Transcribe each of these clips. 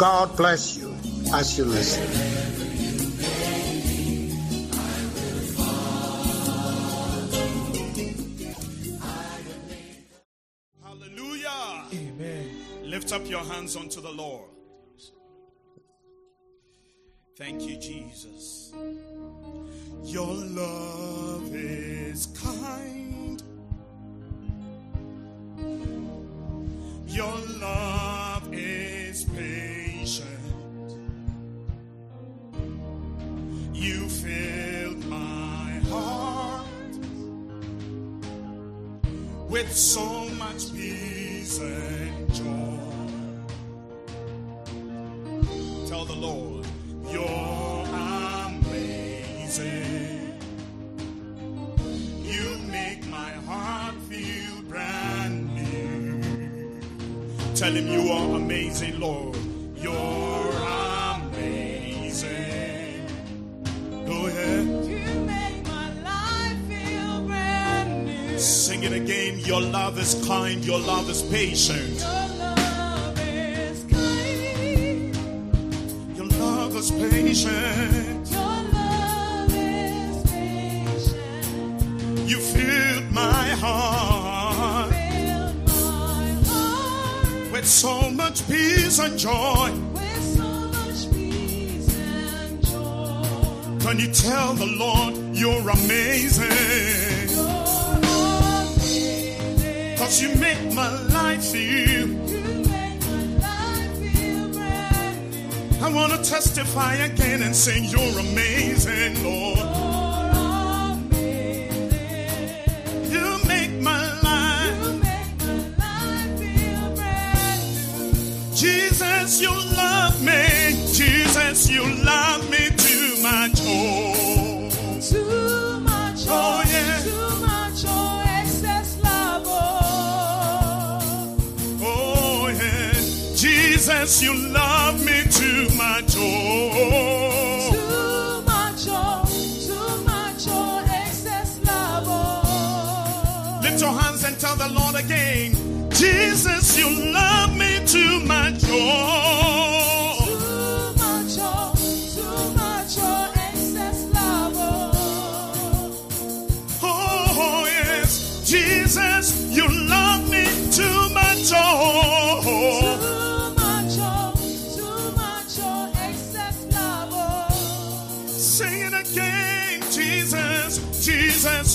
God bless you as you listen. Hallelujah. Amen. Lift up your hands unto the Lord. Thank you, Jesus. Your love is kind. Your love is patient. You filled my heart with so much peace and joy. Tell the Lord, you're amazing. You make my heart feel brand new. Tell him you are amazing, Lord. You're amazing. Go ahead. You make my life feel brand new. Sing it again. Your love is kind, your love is patient. Your peace and joy. with so much peace and joy. Can you tell the Lord you're amazing? You're amazing. Cause you make my life feel. You make my life feel brand new. I wanna testify again and sing you're amazing, Lord. Jesus, you love me to my oh. Too much, oh, too much, oh, excess love, oh. lift your hands and tell the Lord again. Jesus, you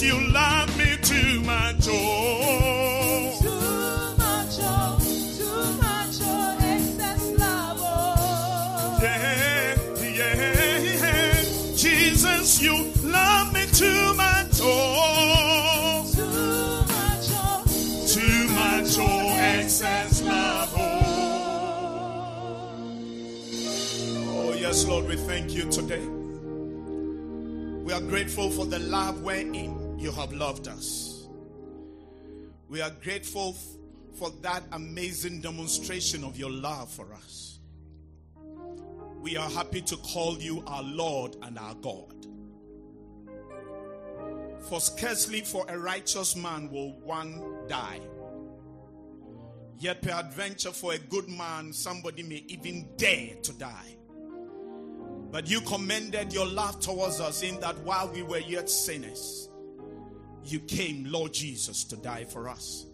you love me too much. Too much, too much, oh, excess love, oh. Yeah, yeah, yeah. Jesus, you love me too much. Too much, too much. Oh, excess love. Oh. oh, yes, Lord, we thank you today. We are grateful for the love wherein you have loved us. We are grateful for that amazing demonstration of your love for us. We are happy to call you our Lord and our God. For scarcely for a righteous man will one die. Yet, peradventure, for a good man, somebody may even dare to die. But you commended your love towards us in that while we were yet sinners, you came, Lord Jesus, to die for us.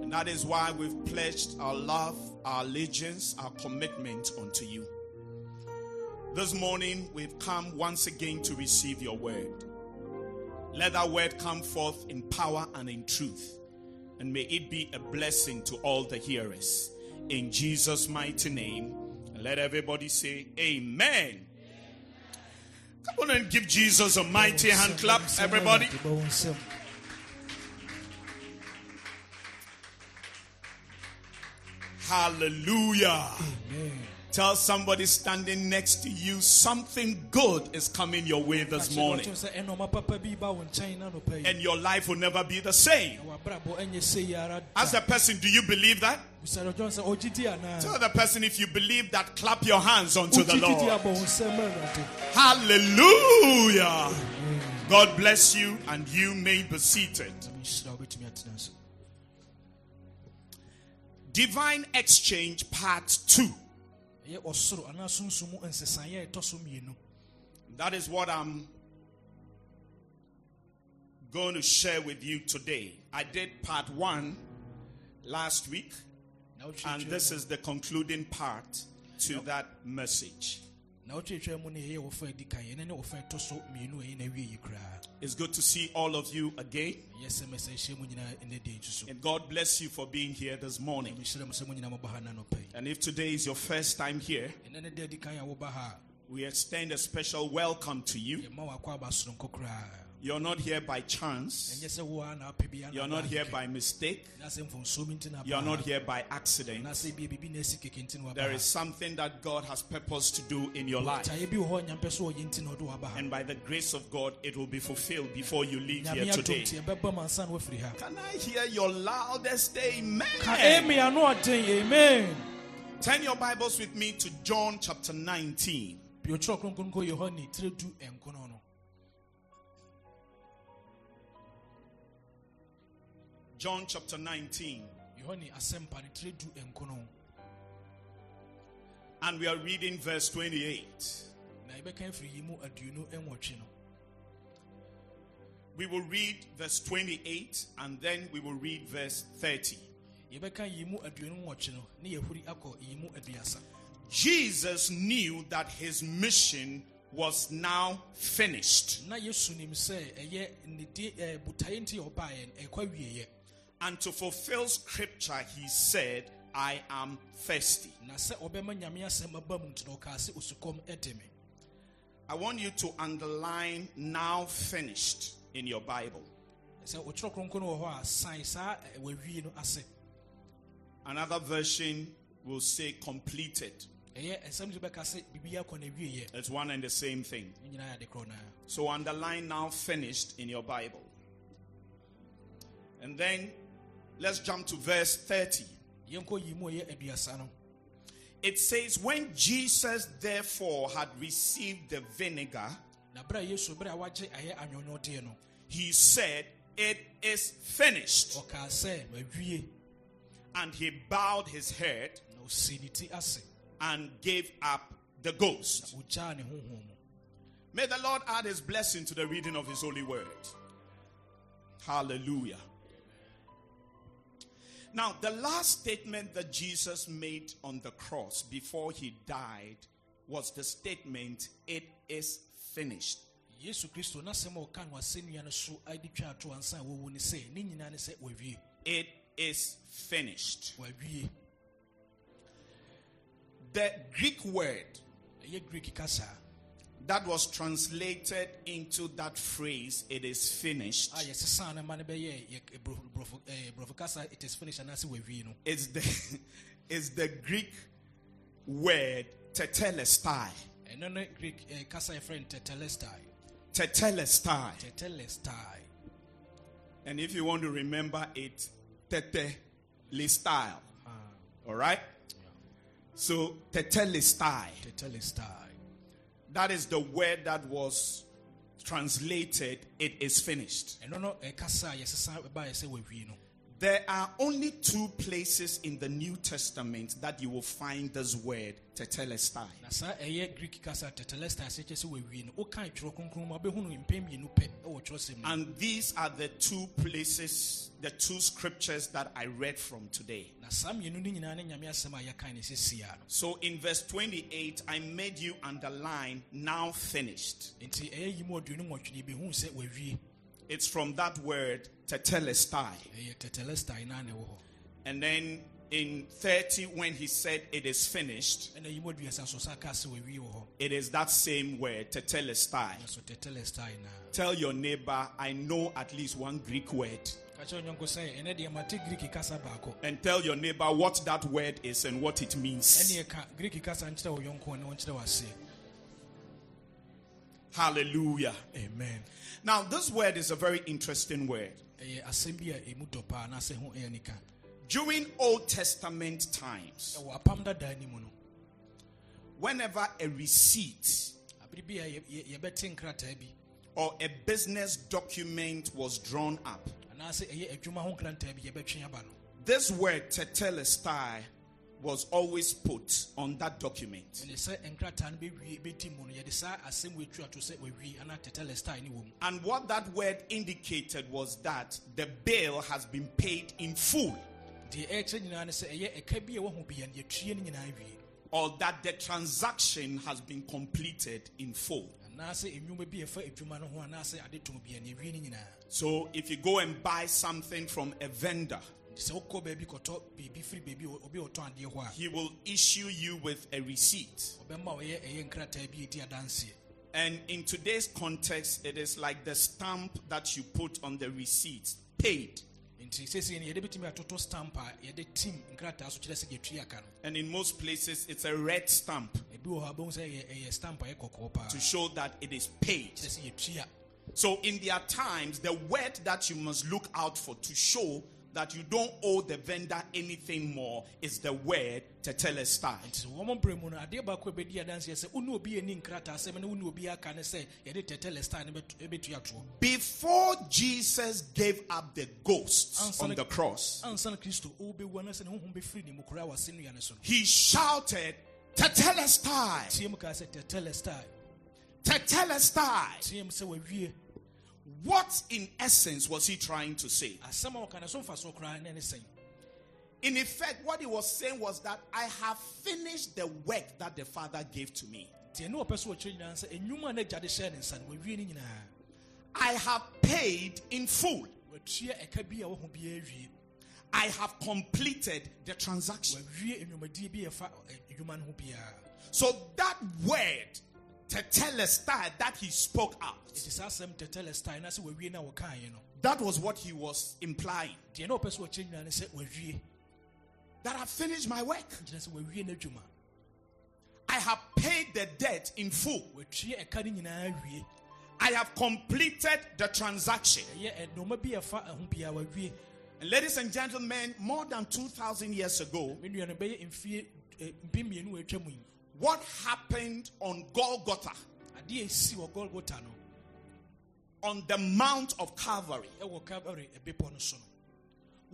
And that is why we've pledged our love, our allegiance, our commitment unto you. This morning, we've come once again to receive your word. Let that word come forth in power and in truth. And may it be a blessing to all the hearers. In Jesus' mighty name. Let everybody say, Amen. Come on and give Jesus a mighty hand clap, everybody. Hallelujah. Amen. Tell somebody standing next to you something good is coming your way this morning. Sɛ ɛnɔɔma papa bi ba wo nkyɛn na anɔpa yi. And your life will never be the same. Na w'abrabɔ ɛnyɛ sei ara da. Ask the person, do you believe that? Bisa Ɔjɔn sɛ ɔgye di anaa? Tell the person, if you believe that, clap your hands unto the Wogye di di Lord. abɔ wo nsɛm ma Awurade. Hallelujah. God bless you, and you may be seated. Nyame nhyira wo, wobɛtumi atena ase. Divine Exchange Part 2. That is what I'm going to share with you today. I did part one last week, and this is the concluding part to that message. Na wotwetwe mu no ɛyɛ wɔfa adi kan ɛne ne wɔfa ɛtɔ so mmienu a ɛyɛ na awie yi koraa. It's good to see all of you again, Ɛyɛ sɛ mɛsɛ ahyia mu nyinaa ɛnɛ da yi nso so. and God bless you for being here this morning. Nyame nhyira mo sɛ mo nyinaa mɔba ha na anɔpa yi. And if today is your first time here, ɛnɛ ne da adi kan a woba ha we extend a special welcome to you. Yɛma wakɔ aba soronko koraa You're not here by chance, ɛnyɛ sɛ wo a na apɛ bi you're not here by mistake, na sɛ mfonsuo bi nti na you're not here by accident. sɛ bia biribi na asi keke nti na waba There is something that God has purposed to do in your life. Taeɛ bi wɔ hɔ a nyampɛ so ɔyɛ nti na ɔde waba ha And by the grace of God, it will be fulfilled before you leave here today. nti ɛbɛba ma ansa na woafiri ha Can I hear your loudest amen? ka ɛmi ano ɔden amen Turn your Bibles with me to John chapter 19. John chapter 19. yɛ hɔ ne asɛmpa ne tire du ɛnkono And we are reading verse 28. na yɛbɛka afiri yi mu aduonu nwɔtwe no We will read verse 28 and then we will read verse 30. yɛbɛka yi mu aduonu nwɔtwe no ne yɛhuri akɔ yi mu aduasa Jesus knew that his mission was now finished. Na yesu nim sɛ ɛyɛ ne de ɛɛ botaeɛ nti yɛ ɔbaeɛ no ɛkɔ awieeɛ And to fulfill scripture, he said, I am thirsty. na sɛ ɔbɛma nyame asɛm aba mu nti na ɔkaa sɛ osukɔm ɛde me I want you to underline now finished in your Bible. sɛ ɔtwerɛ kronkron no wɔ hɔ a san saa ɛ, wawie no ase Another version will say completed. ɛyɛ ɛsɛm de bɛka sɛ biribi akɔ na awieeɛ It's one and the same thing. ne nyinaa yɛ ade korɔ naa So underline now finished in your Bible. And then let's jump to verse 30. yɛnkɔ yi mu a ɛyɛ aduasa no It says, When Jesus therefore had received the vinegar, na berɛ a yesu berɛ a wagye ayɛ anwɔnwɔdeɛ no he said, It is finished. ɔkaa sɛ mawie And he bowed his head na osii ne ti ase and gave up the ghost. na ogyaa ne honhom mu May the Lord add his blessing to the reading of his holy word. Hallelujah. Now, the last statement that Jesus made on the cross before he died was the statement, It is finished. yesu kristo n'asɛm a ɔka no asɛnnua no so ade twa ato ansa a wɔwu ne sɛ ne nyinaa ne sɛ wawie It is finished. The Greek word ɛyɛ greek kasa that was translated into that phrase, It is finished, a yɛsesaa no ma no bɛyɛ yɛ- Bro- Brofo eh, Brofo kasa it is finished anaasɛ wawie no is the, is the Greek word tetelestai. ne greek eh, no tetelestai Tetelestai. tetelestai And if you want to remember it, tetelestai. Ah, All right? So, tetelestai. tetelestai That is the word that was translated, it is finished. Ɛno no kasa a yɛsesa baeɛ sɛ wawie no There are only two places in the New Testament that you will find this word, tetelestai. na saa ɛyɛ greek kasa tetelestai sɛ kyɛ sɛ wawie no wokae twerɛ kronkron mu a wobɛhu no mpɛn mmienu pɛ ɛwɔ twerɛsɛm no And these are the two places, the two scriptures that I read from today. na saa mmienu no nyinaa ne nyame asɛm a yɛkae ne sɛsia no So in verse 28, I made you underline now finished. Nti ɛyɛ yi mu aduonu nwɔtwe no yɛbɛhu sɛ wawie It's from that word tetelestai. tetelestai naa na ɛwɔ hɔ And then in 30 when he said it is finished, ɛna yi mu aduasa so sa ka sɛ wawie wɔ hɔ it is that same word, tetelestai. Tell your neighbor, I know at least one Greek word. ka kyerɛ onyɔnko sɛ ɛnɛ deɛ mate greek kasa baako And tell your neighbor what that word is and what it means. Hallelujah. amen. Now, this word is a very interesting word. Eh, ɛyɛ asɛm bi a ɛmu dɔ paa anaasɛ ho ɛyɛ nika. During Old Testament times, ɛwɔ apam dadaa ni mu no. whenever a receipt or a business document was drawn up, anaasɛ ɛyɛ eh, adwuma ho nkrataa bi yɛbɛtwe aba no. this word tetelestai was always put on that document. ɛne sɛ nkrataa no bɛwie bɛdi mu no yɛde saa asɛm wɔ atwa to sɛ wawie ana tetelestai ne wɔ mu And what that word indicated was that the bill has been paid in full. Deɛ ɛkyerɛ nyinaa ne sɛ ɛyɛ ɛka bi a wahu bia no yɛtwie no nyinaa wie or that the transaction has been completed in full. anaasɛ nnwuma bi a ɛfa adwuma no ho anaasɛ ade tɔn bia no yɛwie no nyinaa So if you go and buy something from a vendor, nti sɛ wokɔ baabi kɔtɔ biribi firi baabi a obi a ɔtɔn adeɛ hɔ a he will issue you with a receipt. ɔbɛma ɔyɛ ɛyɛ nkrataa bi a ɛdi adanseɛ And in today's context, it is like the stamp that you put on the receipt, paid. nti sɛsei no yɛde bɛtumi atoto stamp a yɛde tim nkrataa so kyerɛ sɛ yɛtwi aka no And in most places, it's a red stamp ebi wɔ hɔ a bɛhu sɛ ɛyɛ ɛyɛ stamp a ɛyɛ kɔkɔɔ paa to show that it is paid. kyerɛ sɛ yɛtwi a So in their times, the word that you must look out for to show that you don't owe the vendor anything more is the word tetelestai. nti sɛ wɔn mbrɛ mu no adeɛ baako a ɛbɛdi adanseɛ sɛ wone obi ani nkrataa sɛm ne wone obi aka ne sɛ yɛde tetelestai no bɛtu- bɛtua toɔ Before Jesus gave up the ghosts Answer on the- cross, ansa na kristo ɔwobɛwu ana sɛ ne honhom bɛfiri ne mu koraa wɔ asɛnnua no so he shouted, Tetelestai, tie mu kaa sɛ tetelestai Tetelestai. tie mu sɛ wawie What in essence was he trying to say? asɛm a wɔka no so mfa so koraa ne ne sɛn In effect, what he was saying was that I have finished the work that the Father gave to me. nti ɛne wɔpɛ so wɔkyerɛ nyinaa sɛ ɛnwuma a na agya de hyɛɛ ne nsa no wawie no nyinaa I have paid in full. watua ɛka bi a wɔho biara wie I have completed the transaction. wawie nnwumadie bi a ɛfa eh, ɛ, adwuma no ho biara So that word, tetelestai, that he spoke out, ɛti saa asɛm tetelestai na sɛ wawie no a wɔkaeɛ no that was what he was implying. deɛ na wɔpɛ so wɔkyerɛ nyinaa ne sɛ wawie That I finished my work. nkyerɛ sɛ wawie no adwuma I have paid the debt in full. watua ɛka no nyinaa wie I have completed the transaction. ɛyɛ ɛnɔma bi a ɛfa ɛho biara wawie And ladies and gentlemen, more than 2,000 years ago, me nua no bɛyɛ mfie ɛ, mpem mmienu a atwa mu yi what happened on Golgotha, adeɛ a ɛsi wɔ golgota no? On the Mount of Calvary, ɛwɔ calvary ɛbepɔ no so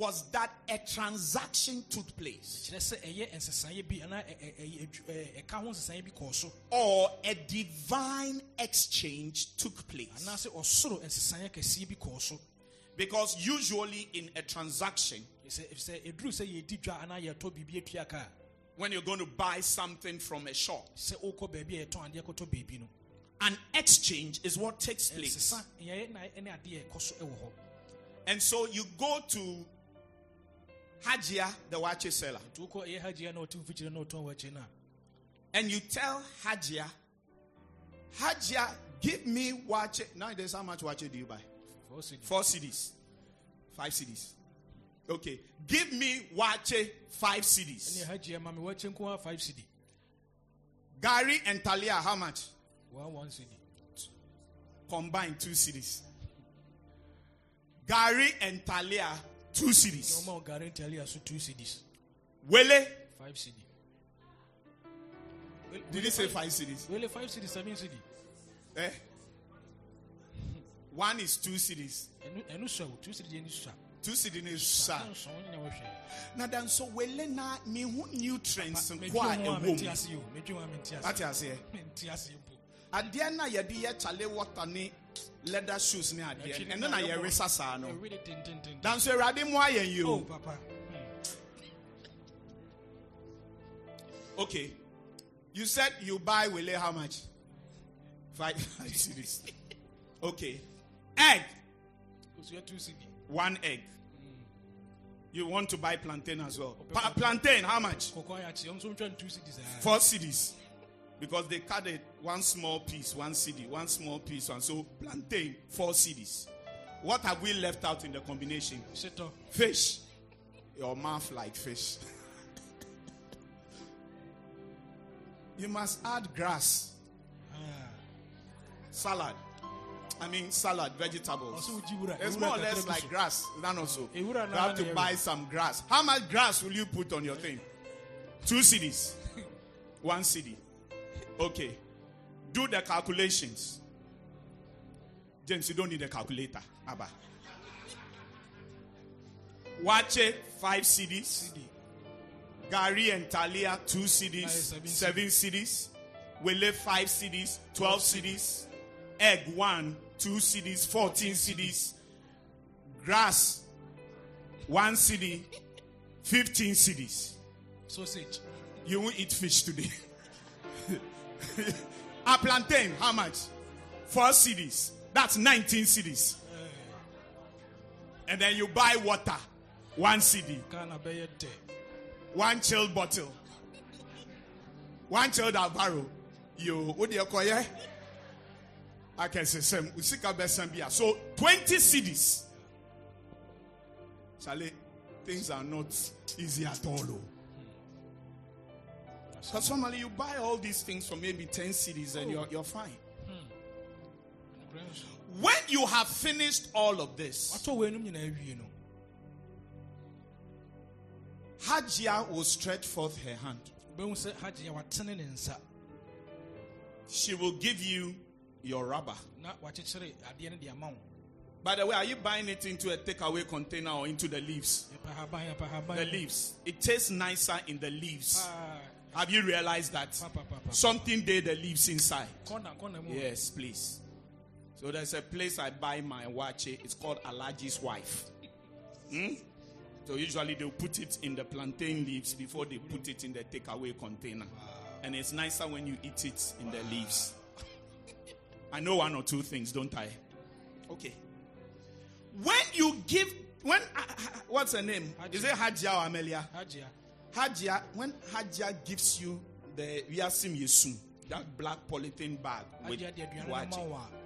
was that a transaction took place? Or a divine exchange took place. anaasɛ ɔsoro nsesaeɛ kɛseɛ bi kɔɔ so? Because usually in a transaction, sɛ sɛ ɛduru sɛ yɛdi dwa anaa yɛtɔ biribi atua ka a when you're going to buy something from a shop, sɛ wokɔ baabi a yɛtɔn adeɛ kɔtɔ baabi no an exchange is what takes eh, place. ɛnsesa yɛyɛ na ɛne adeɛ a ɛkɔ so ɛwɔ hɔ And so you go to Hajia, the watch seller, nti wokɔ ɛyɛ hagyea na ɔte mfikyire na ɔtɔn wakyi no a and you tell Hajia, Hajia, give me watch. Nowadays, how much watch do you buy? fɔ si Four CDs, five CDs. Okay, give me watch five CDs. hagyea ma me wakyi nko a 5 cd Gari and Talia, how much? 1 1 cd Combine two CDs. Gari and Talia, two CDs. more Gari and Talia, so 2 cds Wele, 5 cd did he say five CDs? wele 5 cd 7 cd Eh? One is two CDs. ɛno ɛno sua wo 2 cd deɛ ni sua Two CDs is sa. nso wo nyina wɔhwɛ Na dan so wele na me hu nutrients medwe kwa ho a e ase o medwe ho a mente ase Ate ase. mente ase Adeɛ na yɛde yɛ chale water ne leather shoes ne adeɛ. Ɛno na yɛre saa no. ɛwede Dan so Awurade mu ayɛ yi o. papa Okay. You said you buy wele how much? Five, five CDs. Okay. Egg. osua 2 cd One egg. You want to buy plantain as well. Pa- plantain, how much? kɔkɔɔ ayɛ akyi ɔmo nso ntwa two cities aa Four cities. Because they cut it one small piece, one city, one small piece, and so plantain, four cities. What have we left out in the combination? Fish. Your mouth like fish. you must add grass. Salad. I mean salad, vegetables. ɔsɛ wogyi wura It's more or less like grass. That also. Eh, You have to buy some grass. How much grass will you put on your thing? Two cities. One city. Okay. Do the calculations. James, you don't need a calculator. Abba. Wache, five cities. CD. Gari and Talia, two cities, seven cities. Wele, five cities, 12 cities. Egg, one, two cities, 14 cities. Grass, one city, 15 cities. sausage You won't eat fish today. A plantain, how much? Four cities. That's 19 cities. And then you buy water, one city. ghana bɛyɛ dɛ one chilled bottle, one chilled barrel. You, what do you call it? I can say same we seek our best. some. Usika. So twenty cities. Charlie, things are not easy at all. oh. Because normally you buy all these things for maybe ten cities and you're you're fine. When you have finished all of this, watɔ wɔ enum nyinaa wie no Hajia will stretch forth her hand. wobɛhu sɛ hagye a watene ne nsa She will give you your rubber. na wakyekyere adeɛ no de ama wo By the way, are you buying it into a takeaway container or into the leaves? yɛpɛ haban yɛpɛ haban The leaves. It tastes nicer in the leaves. Ah, Have you realized that? Something there, the leaves inside. kɔna kɔna mu Yes, please. So there's a place I buy my wache. It's called Alhaji's wife. Hmm? So usually they'll put it in the plantain leaves before they put it in the takeaway container. And it's nicer when you eat it in the leaves. I know one or two things, don't I? Okay. When you give, when, uh, what's her name? Is it Hajia or Amelia? hagye a Hajia, when Hajia gives you the Yasim Yesum, that black polythene bag with hagye ade aduane no wache, ma wo a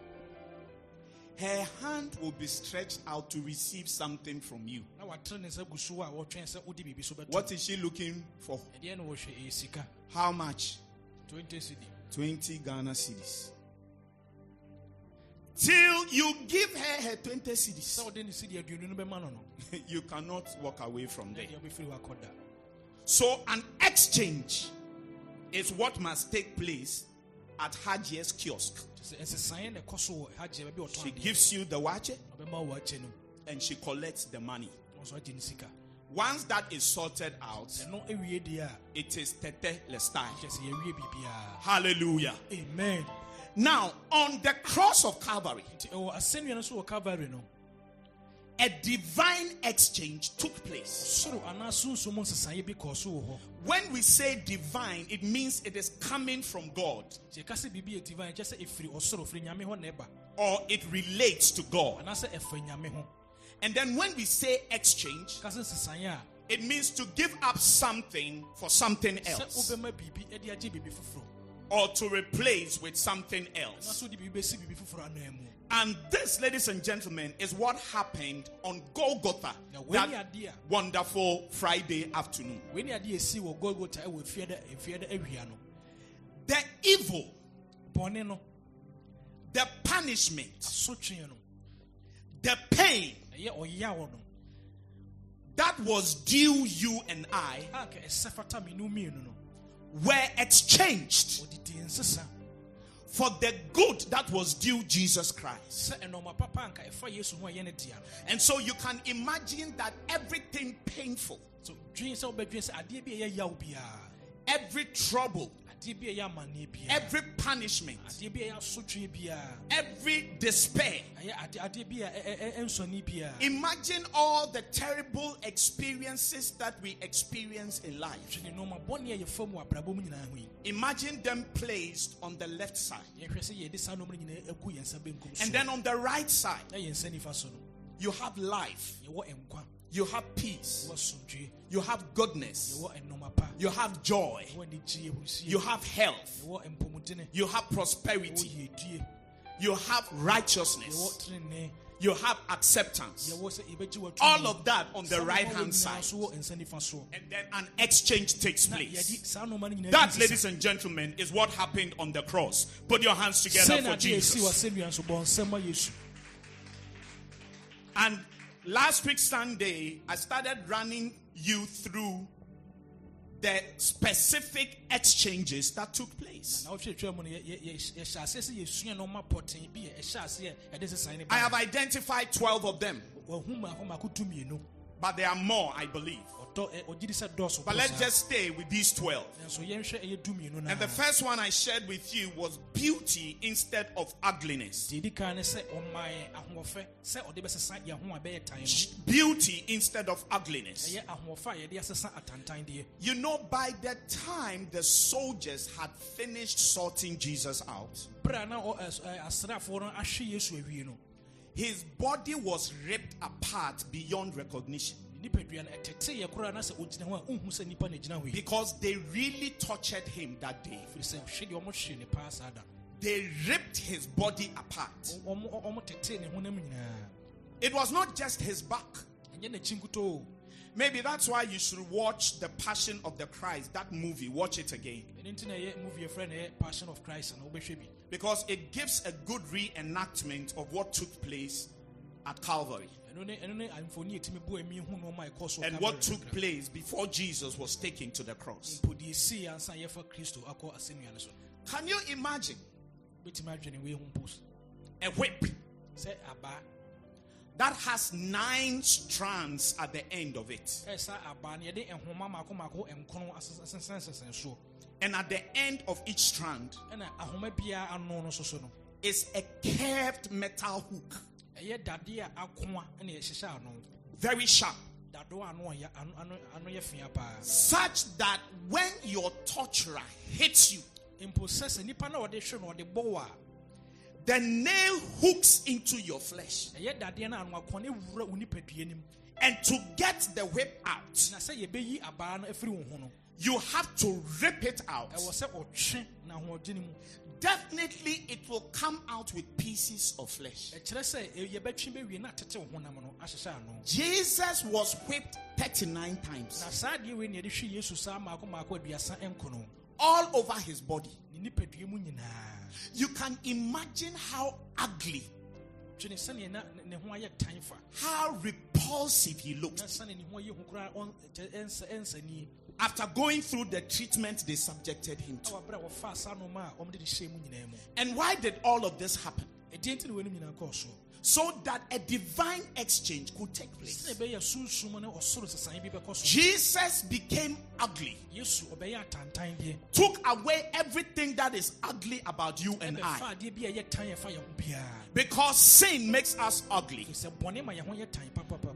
her hand will be stretched out to receive something from you. na watene ne nsa gu so a wɔtwɛn sɛ wode biribi so bɛto What is she looking for? ɛdeɛ no wɔhwɛ ɛyɛ sika How much? 20 cedi 20 Ghana cedis. Till you give her her 20 sɛ cedis, wode ne sidi aduonu no bɛma no no you cannot walk away from there. deɛ wobɛfiri wakɔda So, an exchange is what must take place at Hajia's kiosk. sɛ ɛsesaeɛ na ɛkɔ so wɔ hagye baabi a She gives you the wache eh? ɔbɛma wo akyɛ no and she collects the money. na ɔso agye ne sika Once that is sorted out, it is tetelestai. kyɛ sɛ yɛwie biribiaa Hallelujah. amen Now, on the cross of Calvary, nti ɛwɔ asɛnnua no so wɔ calvary no a divine exchange took place. soro anaa sunsum nsesaeɛ bi kɔɔ so wɔ hɔ. When we say divine, it means it is coming from God. Nti yɛka sɛ biribi yɛ divine kyɛ sɛ ɛfiri ɔsoro firi nyame hɔ na ɛba. Or it relates to God. anaasɛ ɛfa nyame ho. And then when we say exchange, ka sɛ nsesaeɛ a it means to give up something for something else wobɛma biribi de agye biribi foforɔ or to replace with something else. so wode biribi bɛsi biribi foforɔ anan mu. And this, ladies and gentlemen, is what happened on Golgotha na wei ne that wonderful Friday afternoon. wei ne adeɛ a ɛsii wɔ golgota ɛwɔ fiada fiada awia no. The evil, the punishment, the pain ɛyɛ ɔyaw no. that was due you and I were exchanged wɔde di nsesa for the good that was due Jesus Christ. sɛ ɛnɔma papa anka ɛfa yesu ho a ɛyɛ ne dea no And so you can imagine that everything painful, so dwen sɛ wobɛdwen sɛ adeɛ bi a ɛyɛ yaw biara every trouble, adeɛ bi a ɛyɛ amanneɛ biara every punishment, adeɛ bi a ɛyɛ asotwe biara every despair. Imagine all the terrible experiences that we experience in life. twene nɔɔma bɔne a yɛfa mu abrabɔ mu nyinaa ho yi. Imagine them placed on the left side. yɛhwɛ sɛ yɛde saa nɔm no nyinaa agu yɛn nsa benkum so. And then on the right side, na yɛn nsa nifa so no you have life, You have peace. You have goodness. yɛwɔ ɛnoma pa You have joy. yɛwɔ anigye yɛwɔsie You have health. You have prosperity. You have righteousness. You have acceptance. yɛwɔ sɛ yɛbɛgye w'atumi. All of that on the right hand side. so wɔ nsa nifa soɔ And then an exchange takes place. yɛde saa nneɛma no nyinaa That, ladies and gentlemen, is what happened on the cross. Put your hands together for na adeɛ a ɛsi Jesus. w'asɛnnua so bɔ nsɛm ma yesu And last week, Sunday, I started running you through the specific exchanges that took place. I have identified 12 of them, wahu maako maako tu mmienu but there are more, I believe. Ɔdɔ ɛ- ɔgye di sɛ But let's just stay with these 12. nanso yɛnhwɛ ɛyɛ du mmienu no And the first one I shared with you was beauty instead of ugliness. deɛ ɛdi kan ne sɛ ɔma yɛn ahoɔfɛ sɛ ɔde bɛsesa yɛn ho a bɛyɛ tan no Beauty instead of ugliness. ɛyɛ ahoɔfɛ a yɛde asesa atantan deɛ You know, by the time the soldiers had finished sorting Jesus out, berɛ a na ɔ- ɛs- ɛ, asraafoɔ no ahwe yesu awie no his body was ripped apart beyond recognition ne nipadua no ɛtete yɛ koraa na sɛ ɔgyina hɔ a wohu sɛ nnipa no gyina hɔ yi because they really tortured him that day. firi sɛ hwe deɛ ɔmohwe ne paa saa da They ripped his body apart. ɔmo ɔmo tetee ne honam nyinaa It was not just his back. ɛnyɛ n'akyi nkutoo Maybe that's why you should watch The Passion of the Christ, that movie. Watch it again. ɛno nti na ɛyɛ movie yɛfrɛ no ɛyɛ passion of christ na wobɛhwɛ bi Because it gives a good reenactment of what took place at Calvary. Ɛno ne ɛno ne mfoni ɛtumi bo ami hu nɔɔma a ɛkɔ so and what took place before Jesus was taken to the cross. mpo deɛ ɛsii ansa yɛfa kristo akɔ asɛnnua no so. Can you imagine? Bɛtumi adwene wei ho mpo so. a whip that has nine strands at the end of it? ɛyɛ saa abaa no yɛde nhoma maako maako nkron asensɛnsensɛn soɔ And at the end of each strand ɛna ahoma biara ano no soso no. is a curved metal hook, ɛyɛ dadeɛ a akoa ɛna yɛhyehyɛ ano. Very sharp, such that when your torturer hits you, mpo sɛ sɛ nipa na ɔde hwe no ɔde bɔ wɔ a the nail hooks into your flesh. ɛyɛ dadeɛ no ano akoa no wura wo nipadua nim And to get the whip out, na sɛ yɛbɛyi abaa no afiri wo ho no you have to rip it out. Ɛwɔ sɛ ɔtwe na ahoɔden mu Definitely, it will come out with pieces of flesh. ɛkyerɛ sɛ ɛ- yɛbɛtwe bɛwie na atete wo honam no ahyehyɛ ano Jesus was whipped 39 times saa adeɛ wei ne yɛde hwe yesu saa maako maako aduasa nkono all over his body. ne nipadua mu nyinaa You can imagine how ugly, twene sɛneɛ na ne- ne ho ayɛ tan fa how repulsive he looked. Sɛne ne ho ayɛ hu koraa ɔn- kyɛ- ɛnsa- ɛnsani After going through the treatment they subjected him to. ɛwɔ berɛ a wɔfaa saa noma a ɔmde de hyɛ mu nyinaa mu And why did all of this happen? Ɛdeɛ nti ne wɔnom nyinaa kɔɔ soɔ So that a divine exchange could take place. ɛbɛyɛ sunsum ne ɔsoro sesan bi bɛkɔ so Jesus became ugly, yesu ɔbɛyɛ atantan deɛ took away everything that is ugly about you and I. adeɛ bi a ɛyɛ tan yɛfa yɛn ho biara Because sin makes us ugly.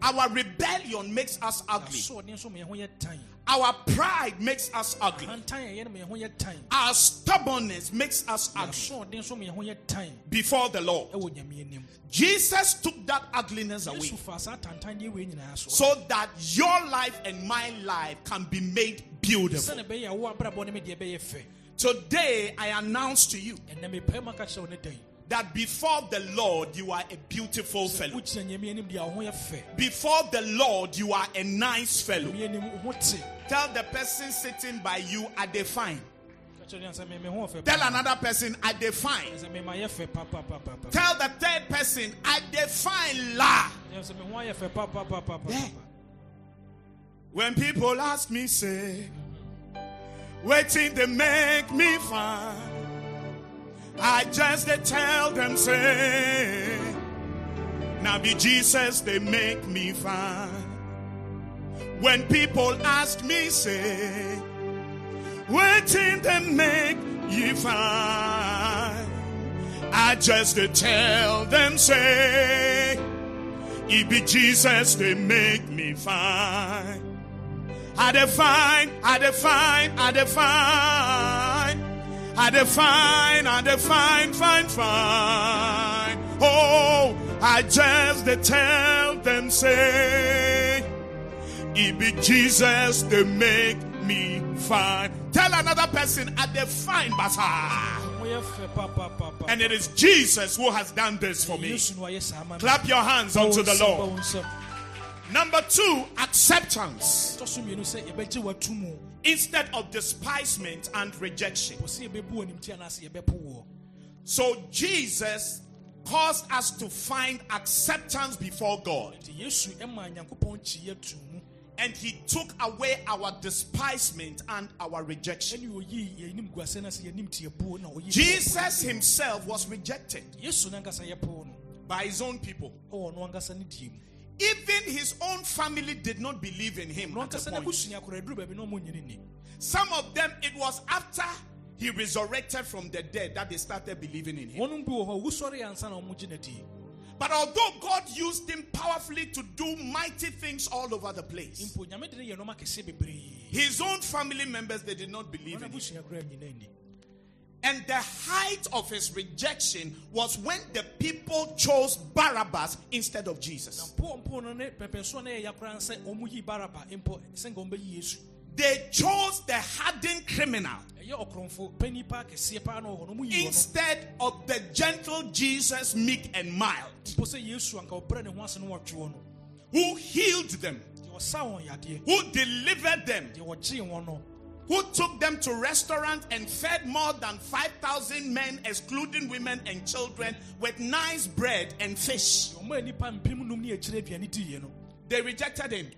Our rebellion makes us ugly. asoɔden nso ma yɛn ho yɛ tan Our pride makes us ugly. ahantan a ɛyɛ no ma yɛn ho yɛ tan Our stubbornness makes us ugly asoɔden nso ma yɛn ho yɛ tan before the Lord. anim Jesus took that ugliness away yesu faa saa atantan deɛ wei nyinaa so that your life and my life can be made beautiful. sɛne ɛbɛyɛ a wo abrabɔ no me deɛ ɛbɛyɛ fɛ Today, I announce to you ɛnɛ mepae mu aka kyerɛ wo ne dan that before the Lord, you are a beautiful fellow. wogyina nyame anim deɛ a wo ho yɛ fɛ Before the Lord, you are a nice fellow. nyame anim wo ho te Tell the person sitting by you, I define. Tell another person, I define. Tell the third person, I define la. Yeah. When people ask me, say, waiting they make me fine. I just they tell them, say, now be Jesus, they make me fine. When people ask me, say, waiting they make you fine. I just they tell them, say, it be Jesus, they make me fine. I define, I define, I define, I define, I define, fine, fine. Oh, I just they tell them say, It be Jesus, they make me fine. Tell another person, at the fine bazaar. And it is Jesus who has done this for me. Clap your hands unto the Lord. Number two, acceptance instead of despisement and rejection. So Jesus caused us to find acceptance before God. Nti Yesu ɛma Nyankopɔn kyi yɛ to mu. And he took away our despisement and our rejection. Ɛne oyii yɛnim guasɛ no sɛ yɛnim tiabuo na oyii Jesus himself was rejected Yesu nankasa yɛpo no by his own people. ɔwɔ no ankasa ne die mu. Even his own family did not believe in him. At a point. n'abusua koraa aduru baabi na ɔmo nyini ni. Some of them, it was after he resurrected from the dead that they started believing in him. Wɔnom bi wɔ hɔ wusɔre ansa na ɔmo gye n'adi. But although God used him powerfully to do mighty things all over the place, Mpo Nyame de ne yɛ nneɛma kɛseɛ bebree. his own family members they did not believe in him. abusua koraa nyina ni. And the height of his rejection was when the people chose Barabbas instead of Jesus. Mpo mpo no ne pɛpɛsoɔ no yɛ ya koraa sɛ ɔmo yi Baraba mpo sɛ nka ɔmo bɛyi Yesu. They chose the hardened criminal ɛyɛ ɔkorɔmfo panyin paa kɛseɛ paa na ɔwɔ no ɔmo yi wɔ no instead of the gentle Jesus, meek and mild, mpo sɛ yesu anka ɔbrɛ ne ho ase no wɔtwe no who healed them, deɛ ɔsa wɔn yadeɛ who delivered them, deɛ wɔgyee wɔn no who took them to restaurants and fed more than 5,000 men, excluding women and children, with nice bread and fish. deɛ ɔmo a nipa mpem num ne akyire aduane diiɛ no They rejected him.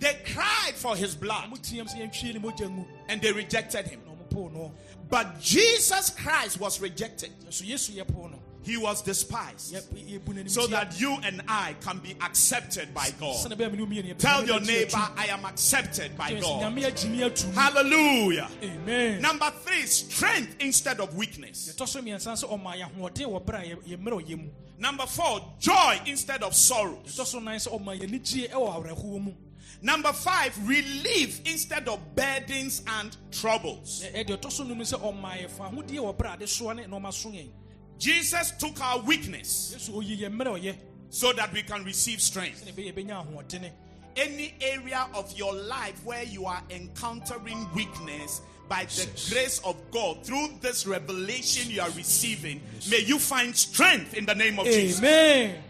Ɔmo po no They cried for his blood ɔmo tiam sɛ yɛntwie ne mogya ngu and they rejected him. na ɔmo po no But Jesus Christ was rejected. nso yesu yɛ po no He was despised. yɛ yɛbu n'anim So that you and I can be accepted by God. sɛnɛ bɛyɛ me ne wo mmienu yɛ Tell your neighbor, I am accepted by. God. nyame agyi me ato mu Hallelujah. amen Number three, strength instead of weakness. yɛtɔ so mmiɛnsa sɛ ɔma yɛ ahoɔden wɔ berɛ a yɛ- yɛmmerɛ ɔyɛ mu Number four, joy instead of sorrows. Yɛtɔ so nan sɛ ɔma yɛ anigye ɛwɔ awerɛhoɔ mu Number five, relief instead of burdens and troubles. Ɛ- ɛdeɛ ɔtɔ so num sɛ ɔma yɛ fa ahodie wɔ berɛ a ade soa ne nɔɔma so yɛn Jesus took our weakness yesu oyi yɛ mmerɛ ɔyɛ so that we can receive strength. sɛnɛ ɛbɛyɛ yɛbɛnya ahoɔdene Any area of your life where you are encountering weakness by the grace of God through this revelation you are receiving, may you find strength in the name of Jesus. amen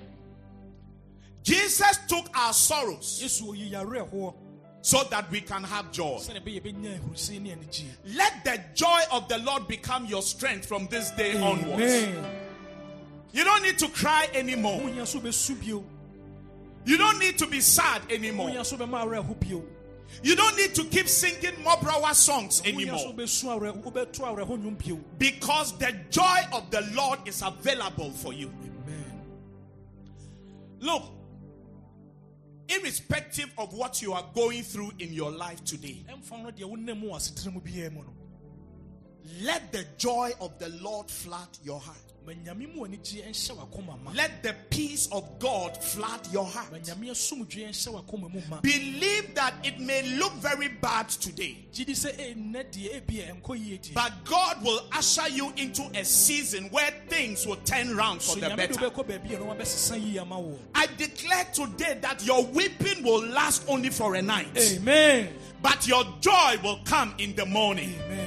Jesus took our sorrows yesu oyi yɛ awerɛhoɔ so that we can have joy. sɛnɛ ɛbɛyɛ yɛbɛnya ahurusei ne anigye Let the joy of the Lord become your strength from this day onwards. You don't need to cry anymore. wonya so bɛsu bio You don't need to be sad anymore. wonya so bɛma awerɛho bio You don't need to keep singing Mobrawa songs anymore. bɛsu awerɛ wobɛto awerɛho nnwom bio Because the joy of the Lord is available for you. amen Look, irrespective of what you are going through in your life today, ɛmfa no deɛ wonam mu wɔ asetena mu biara mu no let the joy of the Lord flood your heart. Ma nyame mu anigye nhyɛ w'akoma ma. Let the peace of God flood your heart. ma nyame asomdwe nhyɛ w'akoma mu ma. Believe that it may look very bad today, gye di sɛ eh, ɛnnɛ deɛ eh, ebia ɛnkɔ yie die. But God will usher you into a season where things will turn round for the better. wobɛkɔ baabi a no wabɛsesa yie ama wo. I declare today that your weeping will last only for a night, amen. But your joy will come in the morning. amen.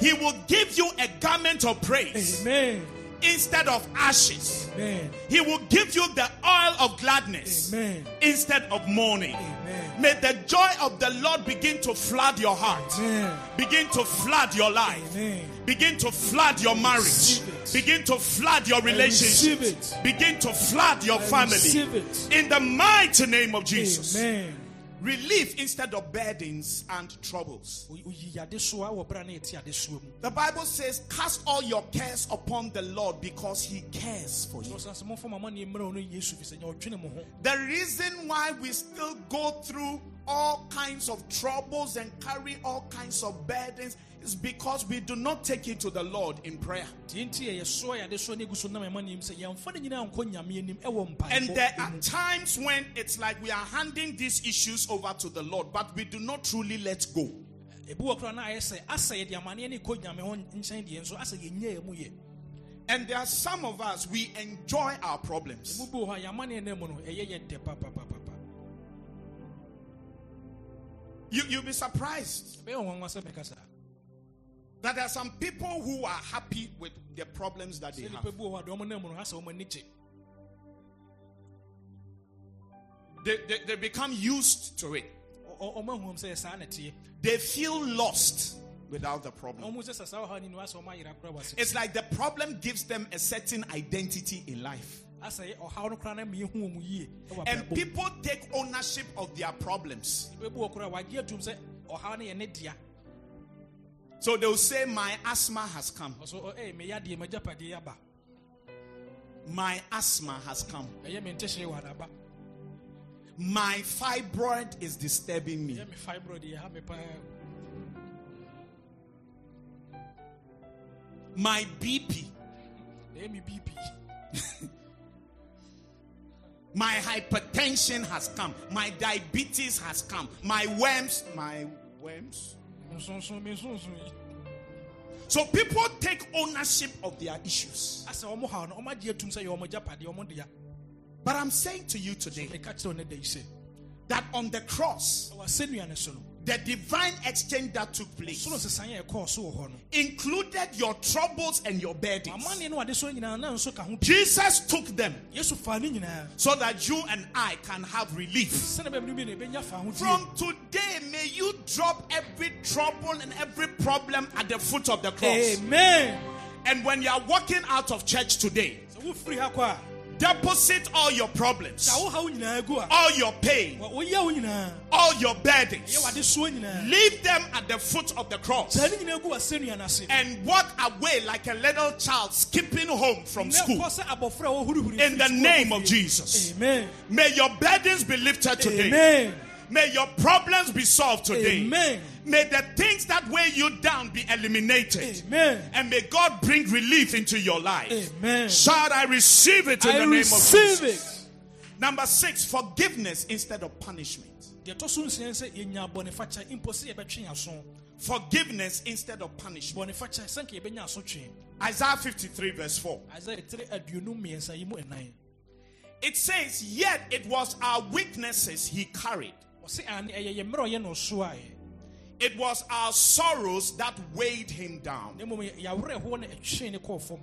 He will give you a garment of praise. Amen instead of ashes. amen. He will give you the oil of gladness amen. instead of mourning. amen. May the joy of the Lord begin to flood your heart, amen. Begin to flood your life, amen. Begin to flood your marriage, begin to flood your relationships, begin to flood your family. In the mighty name of Jesus. Relief instead of burdens and troubles. Oyi- oyi adesoa wɔ berɛ a na yɛte adesoa mu The Bible says, Cast all your cares upon the Lord because He cares for you. ɔsan sɛ momfa mo amanneɛ mmerɛ wo no yesu fi sɛ nyɛ ɔdwene mo ho The reason why we still go through all kinds of troubles and carry all kinds of burdens is because we do not take it to the Lord in prayer. deɛ nti yɛ yɛsoa yɛ adesoa no agu so nam amanneɛ mu sɛ yɛmfa no nyinaa nkɔ nyame anim ɛwɔ And there are times when it's like we are handing these issues over to the Lord, but we do not truly let go. ebi wɔ koraa na ayɛ sɛ asɛ yɛde amanneɛ no kɔ nyame hɔ nkyɛn deɛ nso asɛ yɛnyɛ ɛ mu yɛ And there are some of us, we enjoy our problems. You, you'll be surprised that there are some people who are happy with the problems that they have. nipa bi wɔ hɔ a deɛ ɔmo nam mu no ha sɛ ɔmo ani gye They, they, they become used to it. Ɔ- ɔ- ɔmo ahu sɛ saa na teɛ They feel lost without the problem. ɔmo sɛ sɛ saa ɔhaw ni no asɛ ɔmo ayera kora wɔ It's like the problem gives them a certain identity in life. asɛ ɔhaw no koraa na mmea hu ɔmo yie ɛwɔ And people take ownership of their problems. Nipa bi wɔ koraa wagye atum sɛ ɔhaw no yɛ ne dea So they'll say, My asthma has come. ɔso ɔ- oh, ɛyɛ meya deɛ magyapadeɛ aba My asthma has come. ɛyɛ me ntehyee wɔ adaba My fibroid is disturbing me. ɛyɛ me fibroid yɛ ha me paa My bp my hypertension has come. My diabetes has come. My worms, my worms. Nsonson me nsonson yi So people take ownership of their issues. asɛ ɔmo haw no ɔmo agye atum sɛ yɛ ɔmo gyapadeɛ ɔmo dea But I'm saying to you today meka kyerɛ wo ne da yi sɛ that on the cross, ɛwɔ asɛnnua no so no the divine exchange that took place soro sesan yɛ ɛkɔɔ so wɔ hɔ no included your troubles and your burdens. amanneɛ no wade so nyinaa na nso ka ho Jesus took them yesu faa ne nyinaa so that you and I can have relief. sɛne bɛm no bi na ɛbɛnya fa ho die From today, may you drop every trouble and every problem at the foot of the cross. amen And when you are walking out of church today, sɛ wofiri ha kɔ a deposit all your problems, sɛ wohaw nyinaa gu a all your pain, wa- woyɛ wo nyinaa all your burdens. wade soɔ nyinaa Leave them at the foot of the cross saa ne nyinaa gu asɛnnua no ase and walk away like a little child skipping home from school. kɔ sɛ abɔfra a wɔhurihuri In the name of. Jesus. amen May your burdens be lifted today. amen May your problems be solved today. Amen. May the things that weigh you down be eliminated. amen And may God bring relief into your life. amen Shout, I receive it in I the name of Jesus. Number six, forgiveness instead of punishment. deɛ ɛtɔ so nsia sɛ yɛnya bɔnefakyɛ mpo sɛ yɛbɛtwe aso Forgiveness instead of punishment. bɔnefakyɛ sɛ nka yɛbɛnya aso twee Isaiah 53, verse 4. isaia tiri aduonum mmiɛnsa yi mu ɛnan It says, Yet it was our weaknesses he carried, ɔse ane ɛyɛ yɛ mmerɛ a ɔyɛ no so ayɛ it was our sorrows that weighed him down. na mmom yɛawerɛhoɔ no ɛtwee ne kɔɔ fam.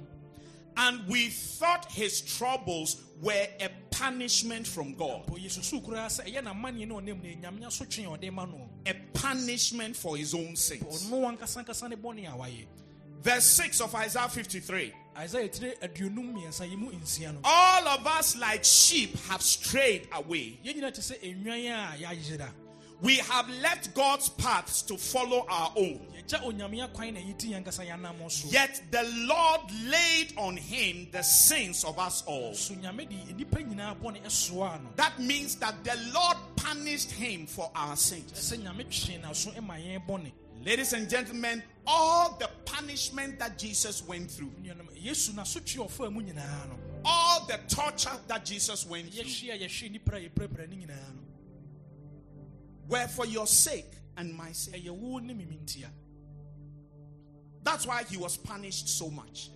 And we thought his troubles were a punishment from God, po yɛsusu koraa sɛ ɛyɛ namanneɛ ne ɔnam no ɛnyame aso twee a ɔde ma no. A punishment for his own sins. ɔno ankasa ankasa ne bɔne a wayɛ. Verse 6 of Isaiah 53 isaia tiri aduonum mmiɛnsa yi mu nsia no All of us, like sheep, have strayed away. yɛn nyinaa te sɛ nnwan a yɛayera We have left God's paths to follow our own. yɛgya onyame akwan na yɛti yɛn ankasa yɛanam so Yet the Lord laid on him the sins of us all. so nyame de nnipa nyinaa bɔne ɛsoaa no That means that the Lord punished him for our sins. ɛsɛ nyame twee n'aso ma yɛn bɔne Ladies and gentlemen, all the punishment that Jesus went through, Nuanom, yesu n'aso twee ɔfaa mu nyinaa no all the torture that Jesus went through, yɛhye a yɛhwe nnipa a yɛbrɛbrɛ ne nyinaa no were for your sake and my sake. ɛyɛ wo ne mimi ntia That's why he was punished so much.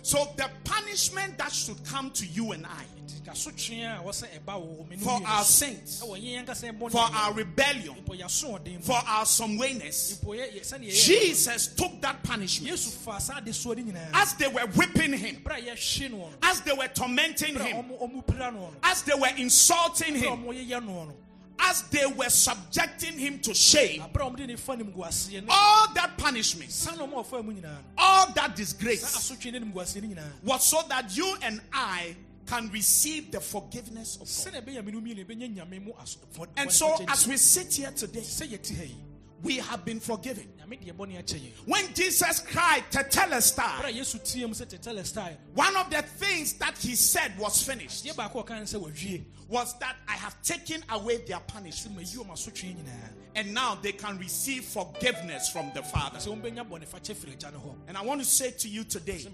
Ɛno nti na yɛtwe n'aso saa So the punishment that should come to you and I nti kaso twee a wɔsɛ ɛba wɔ wɔ me ne for our sins, ɛwɔ yɛn ankasa yɛn bɔne for our rebellion, mpo yɛaso ɔden for our some wayness, mpo yɛ- yɛ- sɛneɛ yɛyɛ Jesus took that punishment. Yesu faa saa de soɔ ne nyinaa as they were whipping him, berɛ a yɛhwe noɔ no as they were tormenting him, ɔmo ɔmo pira noɔ no as they were insulting him, ɔmo yɛyɛ noɔ no as they were subjecting him to shame. aberɛ a ɔmo de ne fa nim gu aseɛ no All that punishment, sa na ɔmo ɔfaa mu nyinaa no all that disgrace asotwe ne nim gu aseɛ no nyinaa was so that you and I can receive the forgiveness of God. sɛnea ɛbɛyɛ me no mmienu ɛbɛnya nyame mu aso- fɔ- And so, as we sit here today, sɛ yɛte ha yi we have been forgiven. nyame deɛ bɔne akyɛ yɛn. When Jesus cried, Tetelestai, yesu tie mu sɛ tetelestai one of the things that he said was finished. Deɛ baako a ɔka ne sɛ wawie was that I have taken away their punishment. mayi ɔm asotwe nyinaa. And now they can receive forgiveness from the Father. sɛ wɔmbɛnya bɔne fakyɛ firi agya no hɔ. And I want to say to you today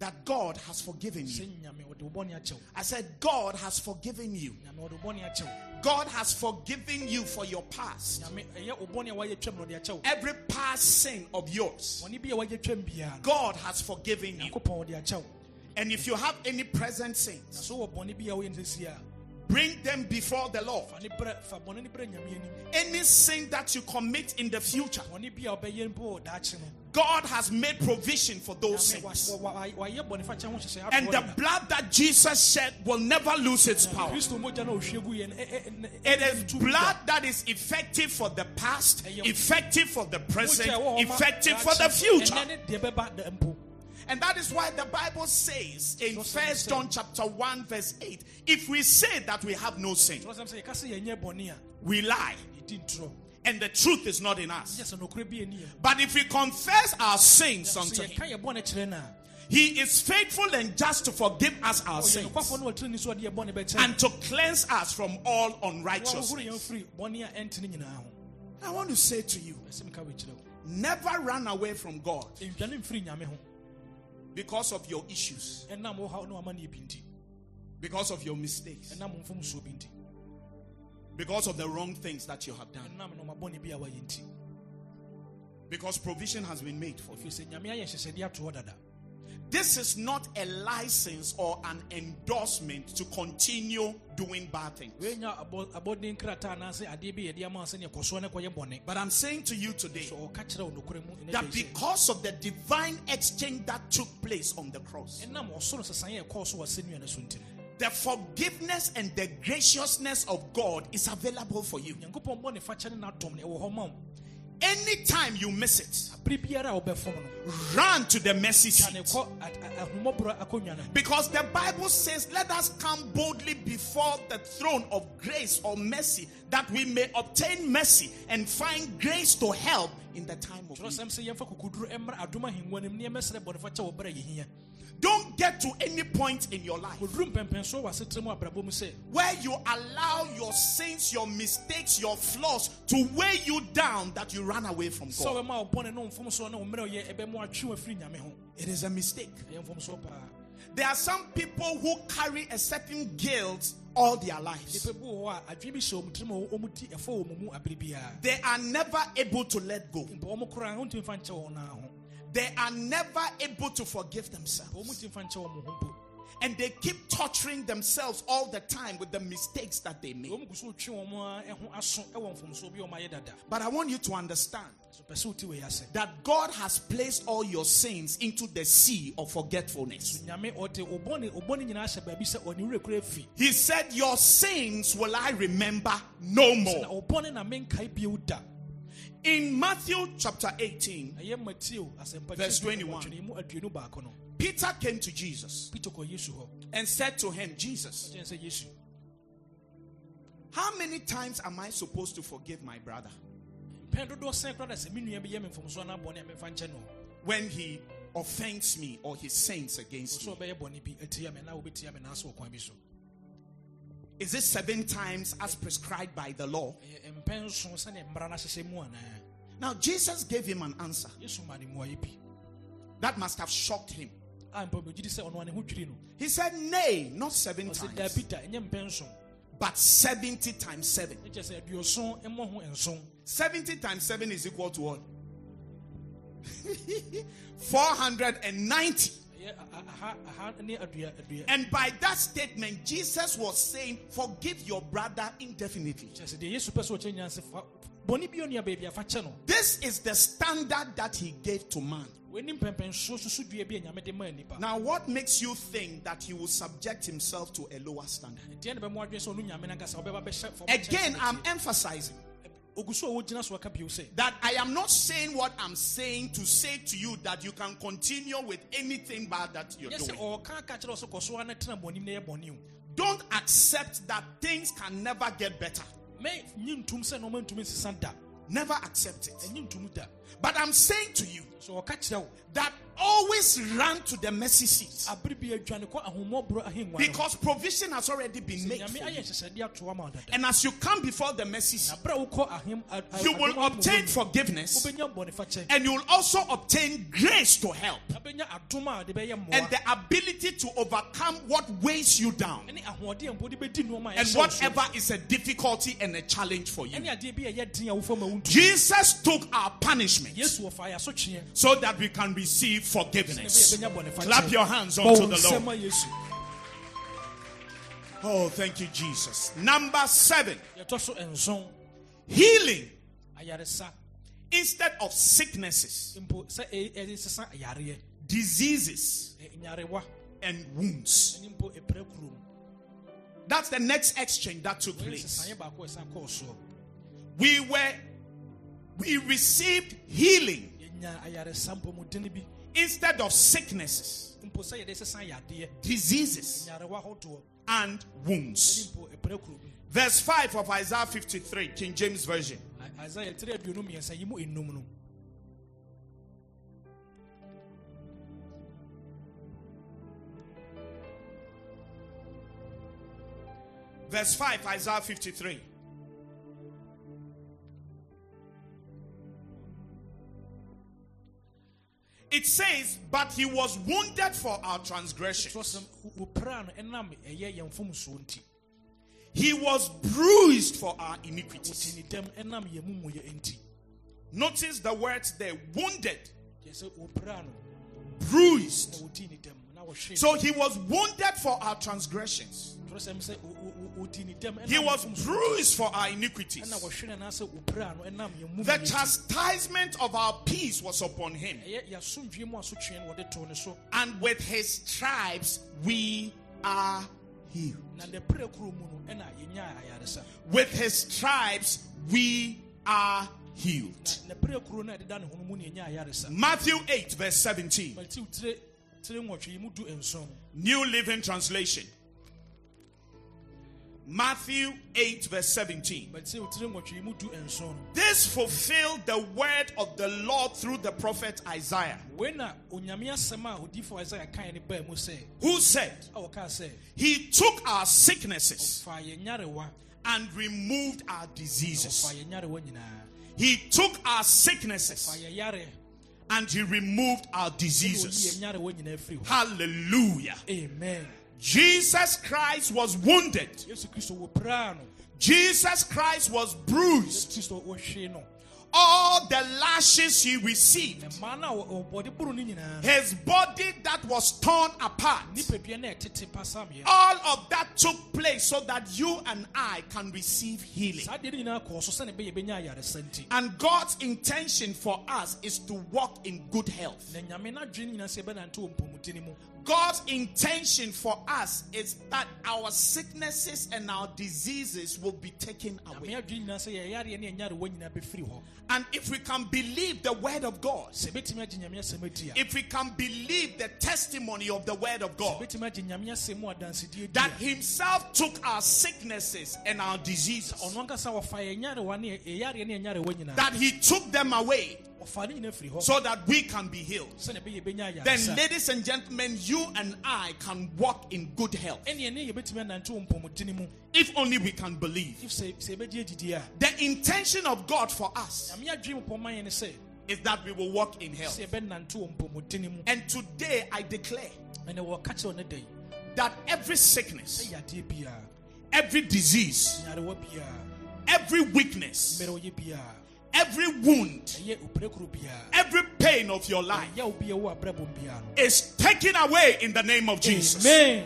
sɛ meka woakyerɛ wo ne da yi that God has forgiven you. sɛ nyame wɔde wo bɔne akyɛ wo I said, God has forgiven you. nyame wɔde wo bɔne akyɛ wo God has forgiven you for your past. nyame ɛyɛ wo bɔne a wayɛ twam na ɔde akyɛ wo Every past sin of yours, bɔne bi a wayɛ twam biara no God has forgiven you. nyankopɔn wɔde akyɛ wo And if you have any present sins, so wɔ bɔne bi a woyɛ no sɛsi a bring them before the Lord. fa ne brɛ fa bɔne ne brɛ nyame anim Any sin that you commit in the future, bɔne bi a wobɛyɛ mpo wɔ daakye no God has made provision for those sins. And the blood that Jesus shed will never lose its power. It is blood that is effective for the past, effective for the present, Mogya a ɛwɔ hɔ ma effective for the future. Ɛnnɛ ne deɛ bɛba da mpo And that is why the Bible says in First John chapter 1 verse 8, if we say that we have no sin, Kyerɛ sɛ yɛka sɛ yɛnyɛ bɔne a we lie, and the truth is not in us. gyɛ sɛ nokorɛ bi ɛni yɛ But if we confess our sins unto him, yɛka yɛ bɔne kyerɛ no a he is faithful and just to forgive us our sins nokwafo no wɔtiri ni so ɔde yɛ bɔne bɛkyɛ and to cleanse us from all unrighteousness. yɛn firi bɔne a ɛntene nyinaa ho I want to say to you, ɛsɛ meka wɔkyerɛ wo never run away from God because of your issues, ɛnam wo haw ne wama ne bi nti because of your mistakes, ɛnam wo mfomsoɔ bi nti because of the wrong things that you have done, ɛnam no mabɔne bi a wayɛ nti because provision has been made for you. This is not a license or an endorsement to continue doing bad things. wɛnya abɔden krataa anaasɛ adeɛ bi yɛde ama wo sɛ ne ɛkɔsoɔ ne kɔyɛ bɔne But I'm saying to you today so ɔka kyerɛ wo nokorɛ mu ɛnɛ that because of the divine exchange that took place on the cross, ɛnam ɔsoro sesaeɛ a ɛkɔɔ so wɔ sɛnnua no so nti no the forgiveness and the graciousness of God is available for you. Nyankopɔn bɔ ne fakyɛ ne n'adom no ɛwɔ hɔ ma wo Anytime you miss it, bere biara a wobɛfom no run to the mercy seat. Because the Bible says, Let us come boldly before the throne of grace or mercy that we may obtain mercy and find grace to help in the time of need. Kyerɛsɛm sɛ yɛmfa kokoduro mmra adom ahengua nim ne yɛmɛsrɛ bɔne fakyɛ wɔ berɛ a yɛhia Don't get to any point in your life koduru mpɛmpɛnsoɔ wɔ asetena mu abrabɔ mu sɛ where you allow your sins, your mistakes, your flaws to weigh you down that you run away from God. wobɛma wo bɔne ne wo mfomsoɔ ne wo mmerɛ yɛ ɛbɛmu atwe wo afiri nyame ho It is a mistake. ɛyɛ mfomsoɔ paa There are some people who carry a certain guilt all their lives. nnipa bi wɔ hɔ a adwene bi hyɛ ɔm tirim a ɔmu ti ɛfɔ wɔ mu mu abere biara They are never able to let go. Mpa ɔmo koraa wontumi fa nkyɛ wɔ naa ho They are never able to forgive themselves. tumi fa nkyɛ wɔ mo ho mpo And they keep torturing themselves all the time with the mistakes that they make. ɔmo gu so twe wɔn a ɛho aso ɛwɔ mfomsoɔ bi a ɔmo ayɛ dada But I want you to understand so pɛ sɛ wote wei ase that God has placed all your sins into the sea of forgetfulness. nyame ɔde ɔbɔne ɔbɔne nyinaa hyɛ baabi sɛ ɔne werɛ kora fi He said, Your sins will I remember no more. In Matthew chapter 18, ɛyɛ mateo asɛmpa Verse 21. ɔtwene mu aduonu baako no. Peter came to Jesus peter kɔ yesu hɔ. and said to him, Jesus, ɔkyerɛ sɛ yesu. how many times am I supposed to forgive my brother? Mpɛn dodoɔ sɛn koraa da sɛ me nua bi yɛ me mfomsoɔ no abɔne a memfa nkyɛ no? When he offends me or he sins against me? Is it seven times as prescribed by the law? Eh, ɛyɛ mpɛn so sɛne mmara no ahyehyɛ mu anaa Now, Jesus gave him an answer yesu ma ne mmuayɛ bi that must have shocked him. Ah, a mpa megye di sɛ ɔno a ne ho dwiri no He said, Nay, not seven times, daabi da ɛnyɛ mpɛn so but 70 times seven. ɛkyɛ sɛ aduɔson mmɔ ho nson 70 times 7 is equal to what? 490. And by that statement, Jesus was saying, Forgive your brother indefinitely. kyerɛ sɛ deɛ yesu pɛ sɛ ɔkyɛ nyinaa sɛ fa bɔne bi ɔnua baabi afa kyɛ no This is the standard that he gave to man. wɔni mpɛmpɛnsoɔ susu dua bi a nyame de maa nnipa Now, what makes you think that he will subject himself to a lower standard? deɛ na bɛmu adwene sɛ ɔno nyame no ankasa wobɛba bɛhyɛ fam Again, I'm emphasizing ogu so a wɔgyina so aka bio sɛ that I am not saying what I'm saying to say to you that you can continue with anything bad that you're doing. ɔɔka aka kyerɛ wo sɛ kɔ so a na tena bɔnim na yɛ bɔne o Don't accept that things can never get better. mɛ nyi ntom sɛ na ɔma ntumi nsesa da Never accept it. Ɛnyi ntom da But I'm saying to you so ɔka kyerɛ wo that always run to the mercy seat abere bi adwane kɔ ahommɔborɔ ahengua no because provision has already been made. for you. nhyehyɛde ato ama wo dada And as you come before the mercy seat, na berɛ a wokɔ ahem a- a- you will obtain forgiveness mu, wobɛnya bɔne fakyɛ and you will also obtain grace to help na bɛnya adom a de bɛyɛ and the ability to overcome what weighs you down ɛne ahoɔden a mpo de bɛdi nnoɔma a and ɛhyɛ wo so. whatever is a difficulty and a challenge for you. ɛne adeɛ bi a ɛyɛ den a wofa ma wontumi Jesus took our punishment yesu wɔfa yɛ asotweɛ so that we can receive forgiveness. bɛyɛ bɛnya bɔne fakyɛ Clap your hands unto the Lord. Oh, thank you, Jesus. Number seven, yɛtɔ so nson. Healing instead of sicknesses, mpo sɛ ɛ- ɛde sesa yareɛ diseases, and wounds. ɛne mpo ɛpirɛ kurom. That's the next exchange that took place. sesaeɛ baako a ɛsan kɔɔ soɔ We were, we received healing yɛnya ayaresa mpɔmudene bi instead of sicknesses, mpo sɛ yɛde sesa yadeɛ diseases, and wounds. mpo ɛpirɛ kurom Verse 5 of Isaiah 53, King James Version. isaia tiri aduonu mmiɛnsa yi mu enum no Verse 5, Isaiah 53. It says, But he was wounded for our transgressions, sɛm wɔpira no ɛnam ɛyɛ yɛn mfomsoɔ nti he was bruised for our iniquities. ne dɛm ɛnam yɛn mumuyɛ nti Notice the words there wounded, kyerɛ sɛ wɔpira no bruised. na wɔti ne dɛm na wɔhwe So he was wounded for our transgressions, he was bruised for our iniquities. wɔhwe no anaasɛ wɔpira no ɛnam yɛn The chastisement of our peace was upon him. ɛyɛ yɛasomdwie mu asotwe no wɔde too ne so and with his stripes we are healed. na ne pere kuro mu no ɛna yɛnya ayaresa With his stripes we are healed. ne pere kuro no a ɛdeda ne hono mu ne yɛnya ayaresa Matthew 8, verse 17, matiw tire tire nwɔtwe yi mu du nson New Living Translation. Matthew 8, verse 17. matiw tire nwɔtwe yi mu du nson This fulfilled the word of the Lord through the prophet Isaiah, wei na uh, onyame asɛm a odifo isaia kae ne baa mu sɛ who said, a wɔkaa sɛ He took our sicknesses fa yɛn nyarewa. and removed our diseases. yɛn nyarewa nyinaa He took our sicknesses and he removed our diseases. yɛn nyarewa nyinaa firi hɔ Hallelujah. amen Jesus Christ was wounded. yesu kristo wɔpiraa no Jesus Christ was bruised. kristo wɔhwee no All the lashes he received, mmaa no a wɔ- wɔde boro no nyinaa no his body that was torn apart, nipadua no a ɛtete pasameɛ all of that took place so that you and I can receive healing. saa deɛ no nyinaa kɔɔ so sɛne bɛyɛ bɛnya ayaresa nti And God's intention for us is to walk in good health. Na nyame no adwene nyinaa sɛ yɛbɛnante wɔ mpɔmudini mu God's intention for us is that our sicknesses and our diseases will be taken away. adwene nyinaa sɛ yɛyareɛ ne yɛnyarewa nyinaa bɛfiri hɔ And if we can believe the word of God, sɛ bɛtumi agye nyame asɛm ati a if we can believe the testimony of the word of God, bɛtumi agye nyame asɛm mu adansedie di that himself took our sicknesses and our diseases, ɔno ankasa wɔfa yɛnyarewa ne yɛyareɛ ne yɛnyarewa nyinaa that he took them away ɔfa ne nyinaa firi hɔ so that we can be healed. sɛne bɛyɛ bɛnya Then, ladies and gentlemen, you and I can walk in good health. Ɛneɛ ne yɛbɛtumi anante wɔ mpɔmudini mu. If only we can believe. if sɛ sɛ yɛbɛgye agyidie a The intention of God for us nyame adwene mu pɔma yɛ ne sɛ is that we will walk in health. sɛ yɛbɛnante wɔ mpɔmudini And today I declare ɛnɛ wɔka kyerɛ ne da that every sickness, sɛ yadeɛ biara every disease, every weakness, mmerɛ ɔyɛ biara every wound, ɛyɛ opirakuro biara every pain of your life ɛyɛ wo biara wɔ abrabɔ biara no is taken away in the name of Jesus. Amen.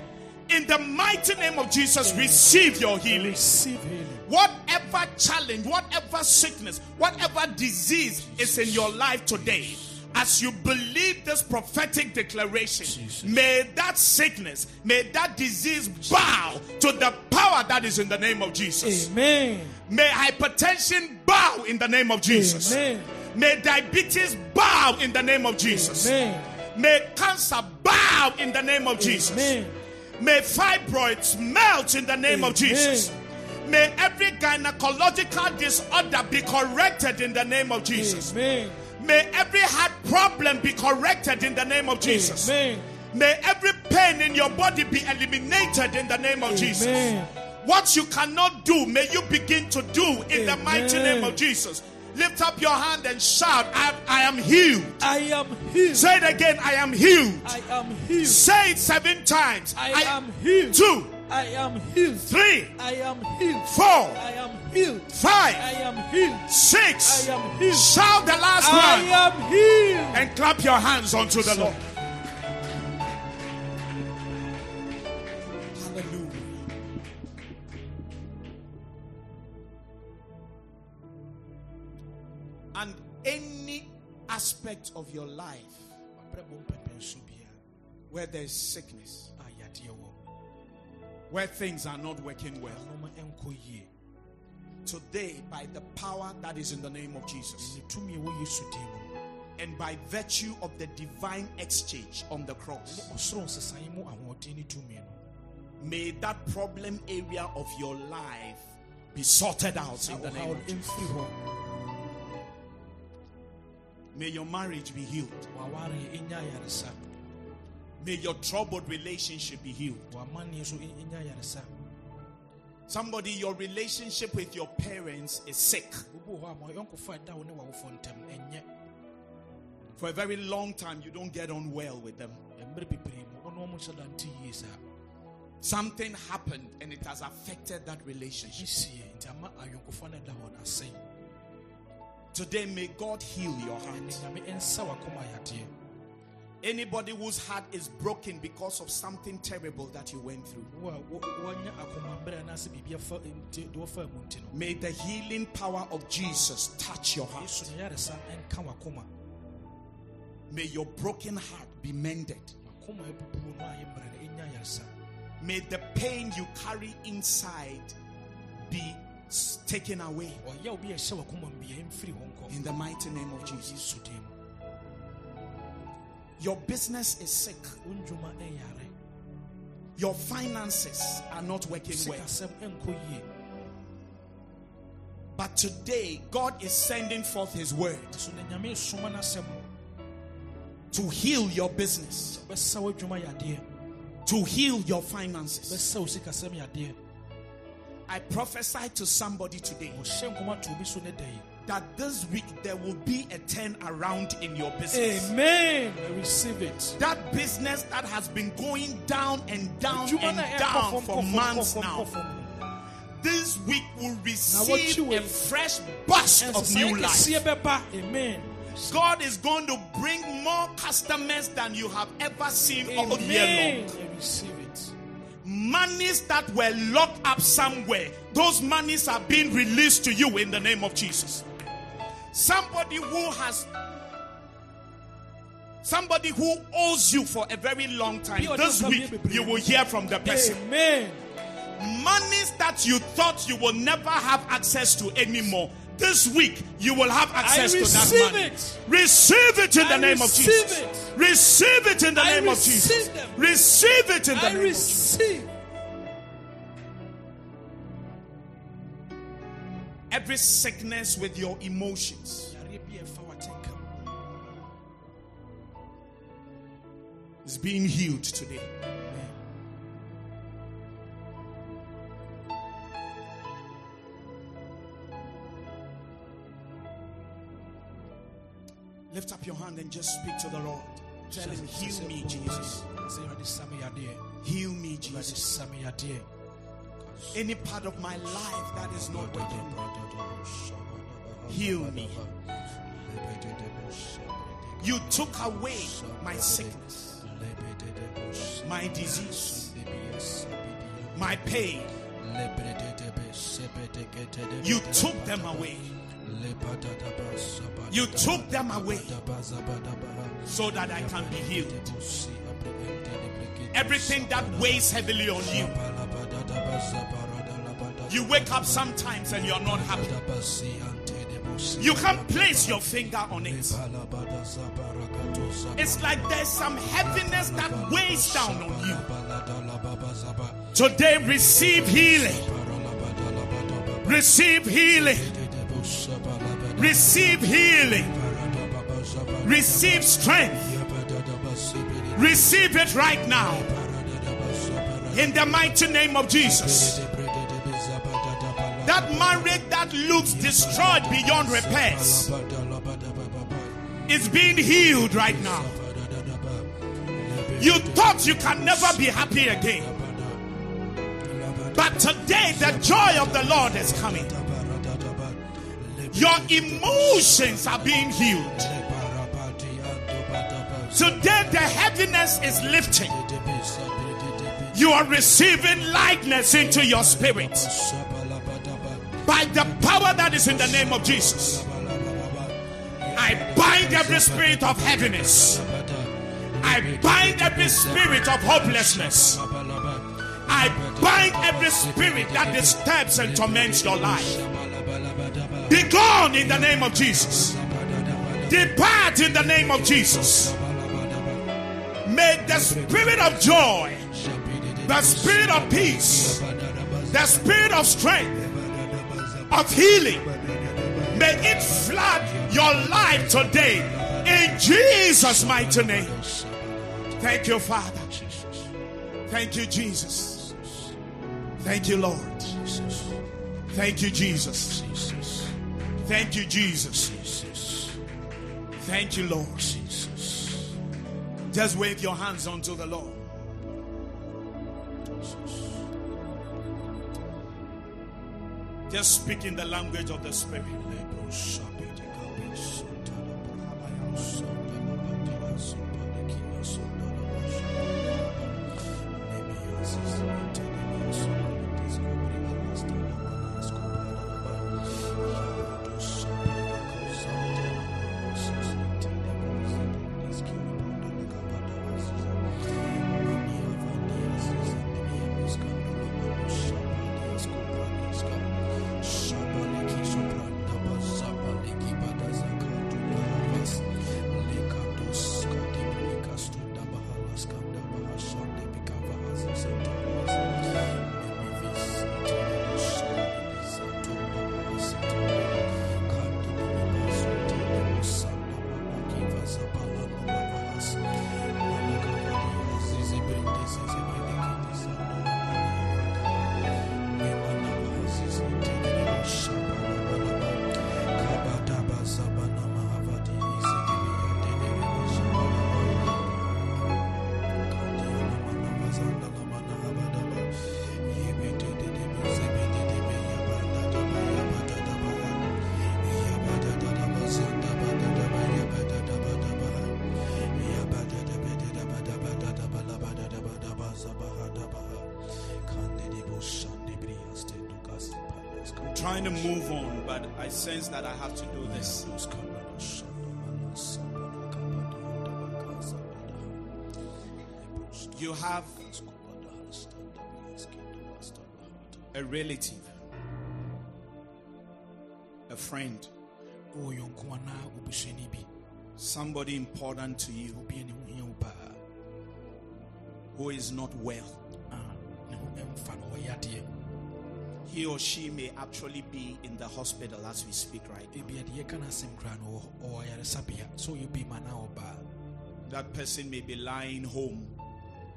In the mighty name of Jesus, receive your healing. Receive healing. Whatever challenge, whatever sickness, whatever disease is in your life today, as you believe this prophetic declaration, may that sickness, may that disease bow to the power that is in the name of Jesus. Amen. May hypertension bow in the name of Jesus. Amen. May diabetes bow in the name of Jesus. Amen. May cancer bow in the name of Jesus. Amen. May fibroids melt in the name of Jesus. May every gynecological disorder be corrected in the name of Jesus. Amen. May every heart problem be corrected in the name of Jesus. Amen. May every pain in your body be eliminated in the name of Jesus. What you cannot do, may you begin to do in the mighty name of Jesus. Lift up your hand and shout, I, I am healed. I am healed. Say it again, I am healed. I am healed. Say it seven times. I am healed. Two, I am healed. three, I am healed. four, I am healed. Five. I am healed. Six. I am healed. Shout the last I one. I am healed. And clap your hands unto the Lord. Hallelujah. And any aspect of your life where there is sickness, where things are not working well today, by the power that is in the name of Jesus, ne tumi a ɛwɔ yesu and by virtue of the divine exchange on the cross, ɔsoro nsesaeɛ mu ahoɔden ne tumi no may that problem area of your life be sorted out in the name of Jesus. May your marriage be healed. waware ɛnya ayaresa May your troubled relationship be healed. Somebody, your relationship with your parents is sick. For a very long time, you don't get on well with them. Something happened and it has affected that relationship. Today, may God heal your heart. Anybody whose heart is broken because of something terrible that you went through, wo a wo- wɔnyɛ akomamberɛ anaasɛ biribi afa nti de wɔfa mu nti no. May the healing power of Jesus touch your heart. yesu no yaresa ɛnka wakoma. May your broken heart be mended. wakoma abubuo no a yɛ mmerɛ no ɛnya yaresa. May the pain you carry inside be taken away. Ɔyɛ obi a ɛhyɛ wakoma mu bia ɛmfiri hɔ nkɔ in the mighty name of Jesus. Yesu din mu Your business is sick. Your finances are not working well. sikasɛm ɛnkɔ yie But today, God is sending forth His word so na nyame soma no asɛm to heal your business, bɛsa w'adwuma yadeɛ to heal your finances. bɛsa wo sikasɛm I prophesy to somebody today ɔhyɛ nkɔma to obi so ne da yi that this week there will be a turn around in your business. amen I receive it That business that has been going down and down and down fam, for months now. This week will receive a fresh burst of new life. amen God is going to bring more customers than you have ever seen all year amen long. I receive it Monies that were locked up somewhere, those monies are being released to you in the name of Jesus. Somebody who has somebody who owes you for a very long time. This week you will hear from the person. amen Monies that you thought you will never have access to anymore. This week you will have access to that receive money. it. Receive it in the I name of Jesus. it. Receive it in the I name of Jesus. them. Receive it in the I name of Jesus. Every sickness with your emotions yareɛ bi a ɛfa w'atenka mu. is being healed today. Lift up your hand and just speak to the Lord. Tell him, Heal me, Jesus. Sɛ Awurade sa me yadeɛ. Heal me, Jesus. Any part of my life that is not working, heal me. You took away my sickness, my disease, my pain. You took them away. You took them away so that I can be healed. Everything that weighs heavily on you, you wake up sometimes and you're not happy. You can't place your finger on it. It's like there's some heaviness that weighs down on you. Today, receive healing. Receive healing. Receive healing. Receive strength. Receive it right now. In the mighty name of Jesus. That looks destroyed beyond repairs is being healed right now. You thought you can never be happy again. But today, the joy of the Lord is coming. Your emotions are being healed. Today, the heaviness is lifting. You are receiving lightness into your spirit by the power that is in the name of Jesus. I bind every spirit of heaviness. I bind every spirit of hopelessness. I bind every spirit that disturbs and torments your life. Be gone in the name of Jesus. Depart in the name of Jesus. May the spirit of joy, the spirit of peace, the spirit of strength, of healing, may it flood your life today in Jesus' mighty name. Thank you, Father. Thank you, Jesus. Thank you, Lord. Thank you, Jesus. Thank you, Jesus. Thank you, Lord. Just wave your hands unto the Lord. Just speak in the language of the Spirit. A relative, a friend, wowɔ yɔnko anaa obusuani bi somebody important to you obi a ne ho hia wo paa who is not well. a ne ho ɛmfa no ɔyɛ adeɛ He or she may actually be in the hospital as we speak right now. ebi adeɛ ka no asɛm koraa no ɔwɔ- ɔwɔ ayaresabea sɛ ɔyɛ bi ma na ɔbaa That person may be lying home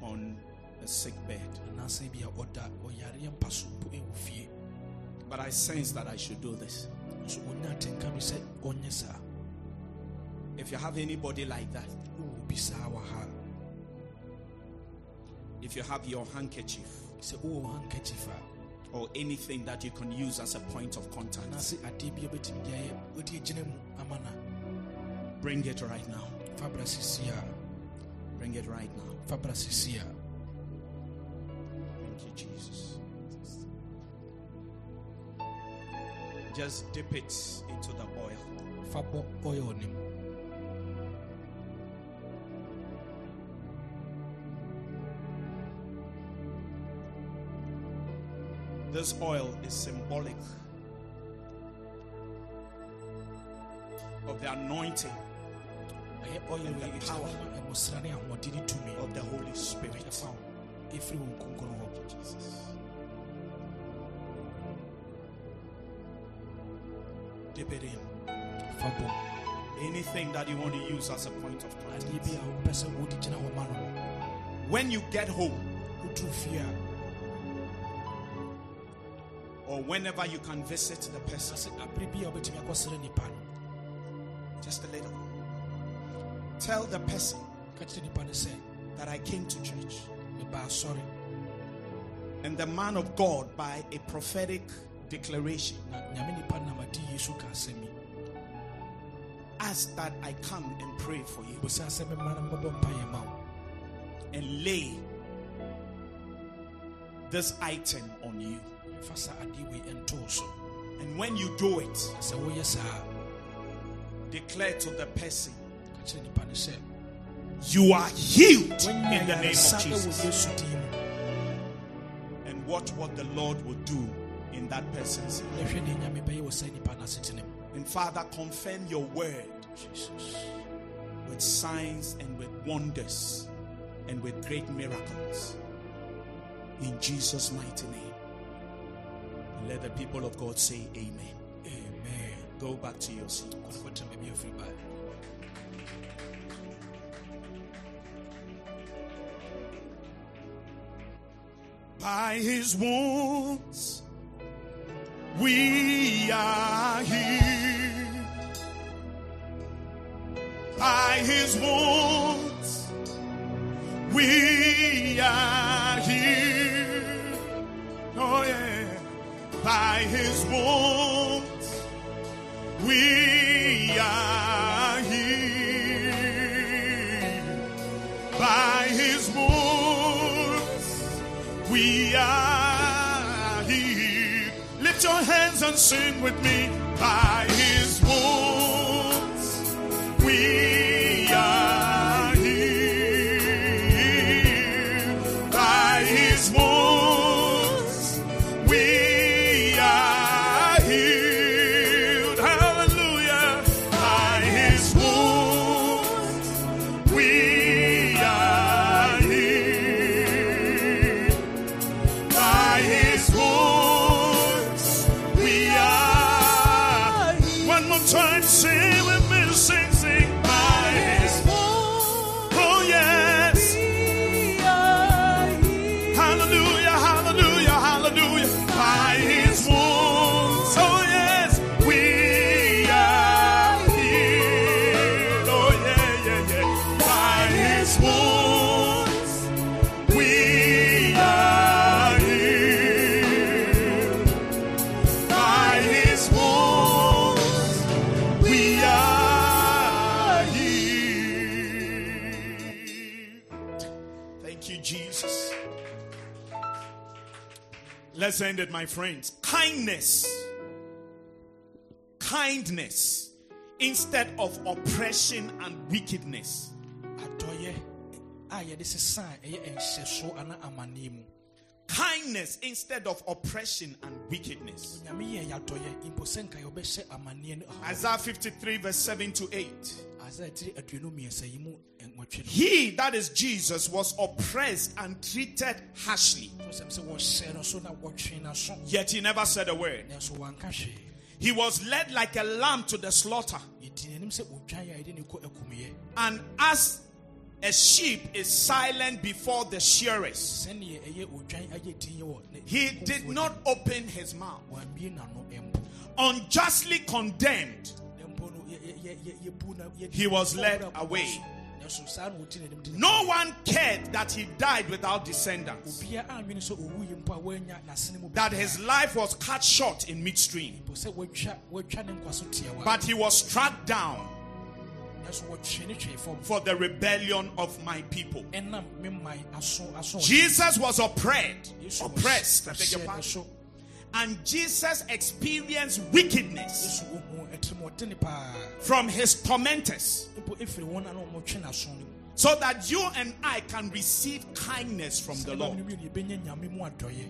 on a sick bed. mpo oh, But I sense that I should do this. saa oh, If you have anybody like that, if you have your handkerchief oh, handkerchief or anything that you can use as a point of contact, bring it right now. Bring it right now. You, Jesus. Just dip it into the oil. fa bɔ oil no mu This oil is symbolic of the anointing wei ɛkyerɛ power. wo ma ɛmɔsra ne ahoɔden ne tumi of the Holy Spirit. Ɛfiri wo nkonkron hɔ Jesus. dip it in fa bɔ Anything that you want to use as a point of contact. a wopɛ sɛ wode gyina hɔ ma no no When you get home, fie a or whenever you can visit the person, sɛ aberɛ bi a wobɛtumi akɔsrɛ nnipa no just a little. Tell the person ka kyerɛ nnipa no sɛ that I came to church. Mebaa sɔre And the man of God, by a prophetic declaration, na nyame nnipa no nam adi yesu ka asɛm yi asked that I come and pray for you. Bosaa sɛ mema no mmɛbɔ mpayɛ ma wo and lay this item on you. fa saa adeɛ wei ɛntoo so And when you do it, na sɛ woyɛ saa declare to the person, You are healed in the name of Jesus. yesu din mu And watch what the Lord will do in that person's life. na hwɛ ne nyame bɛyɛ wɔ sɛ nipa no asetena mu And Father, confirm your word jesus with signs and with wonders and with great miracles. In Jesus' mighty name. And let the people of God say amen. amen Go back to your seat. By his wounds we are healed. By his wounds we are healed. Oh yeah. By his wounds we and sing with me. It, my friends. Kindness. Kindness instead of oppression and wickedness. Kindness instead of oppression and wickedness. nyame yɛ yɛ adɔyɛ mpo sɛ nka yɛwɔbɛhyɛ amanneɛ no ɔhaw. Isaiah 53, verse 7 to 8. Isaiah tiri aduonu mmiɛnsa yi mu nwɔtwe no He, that is Jesus, was oppressed and treated harshly, sɛm sɛ wɔhyɛ no so na wɔtwe no so yet he never said a word. nanso wanka hwee He was led like a lamb to the slaughter, yɛdi n'anim sɛ odwan a yɛde ne kɔ akumyɛ and as a sheep is silent before the shearers, sɛneɛ ɛyɛ odwan ayɛ din wɔ ne he did not open his mouth. wambie n'ano mpo Unjustly condemned, He was led away. so. nanso saa na ɔdi n'anim de ne- no one cared that he died without descendants, obiara anwene sɛ ɔwu yi mpo a wanya n'asene mu that his life was cut short in midstream. mpo sɛ watwa watwa ne nkwa so tiawa But he was struck down for the rebellion of my people. ɛnam me man aso aso Jesus was oppressed, oppressed, I beg your pardon. and Jesus experienced wickedness yesu ohu atirimɔdene paa from his tormentors, mpo ɛfiri wɔn a na ɔmɔtwe n'aso no mu. So that you and I can receive kindness from the Lord. ɛba no mmienu yɛbɛnya nyame mu adɔyɛ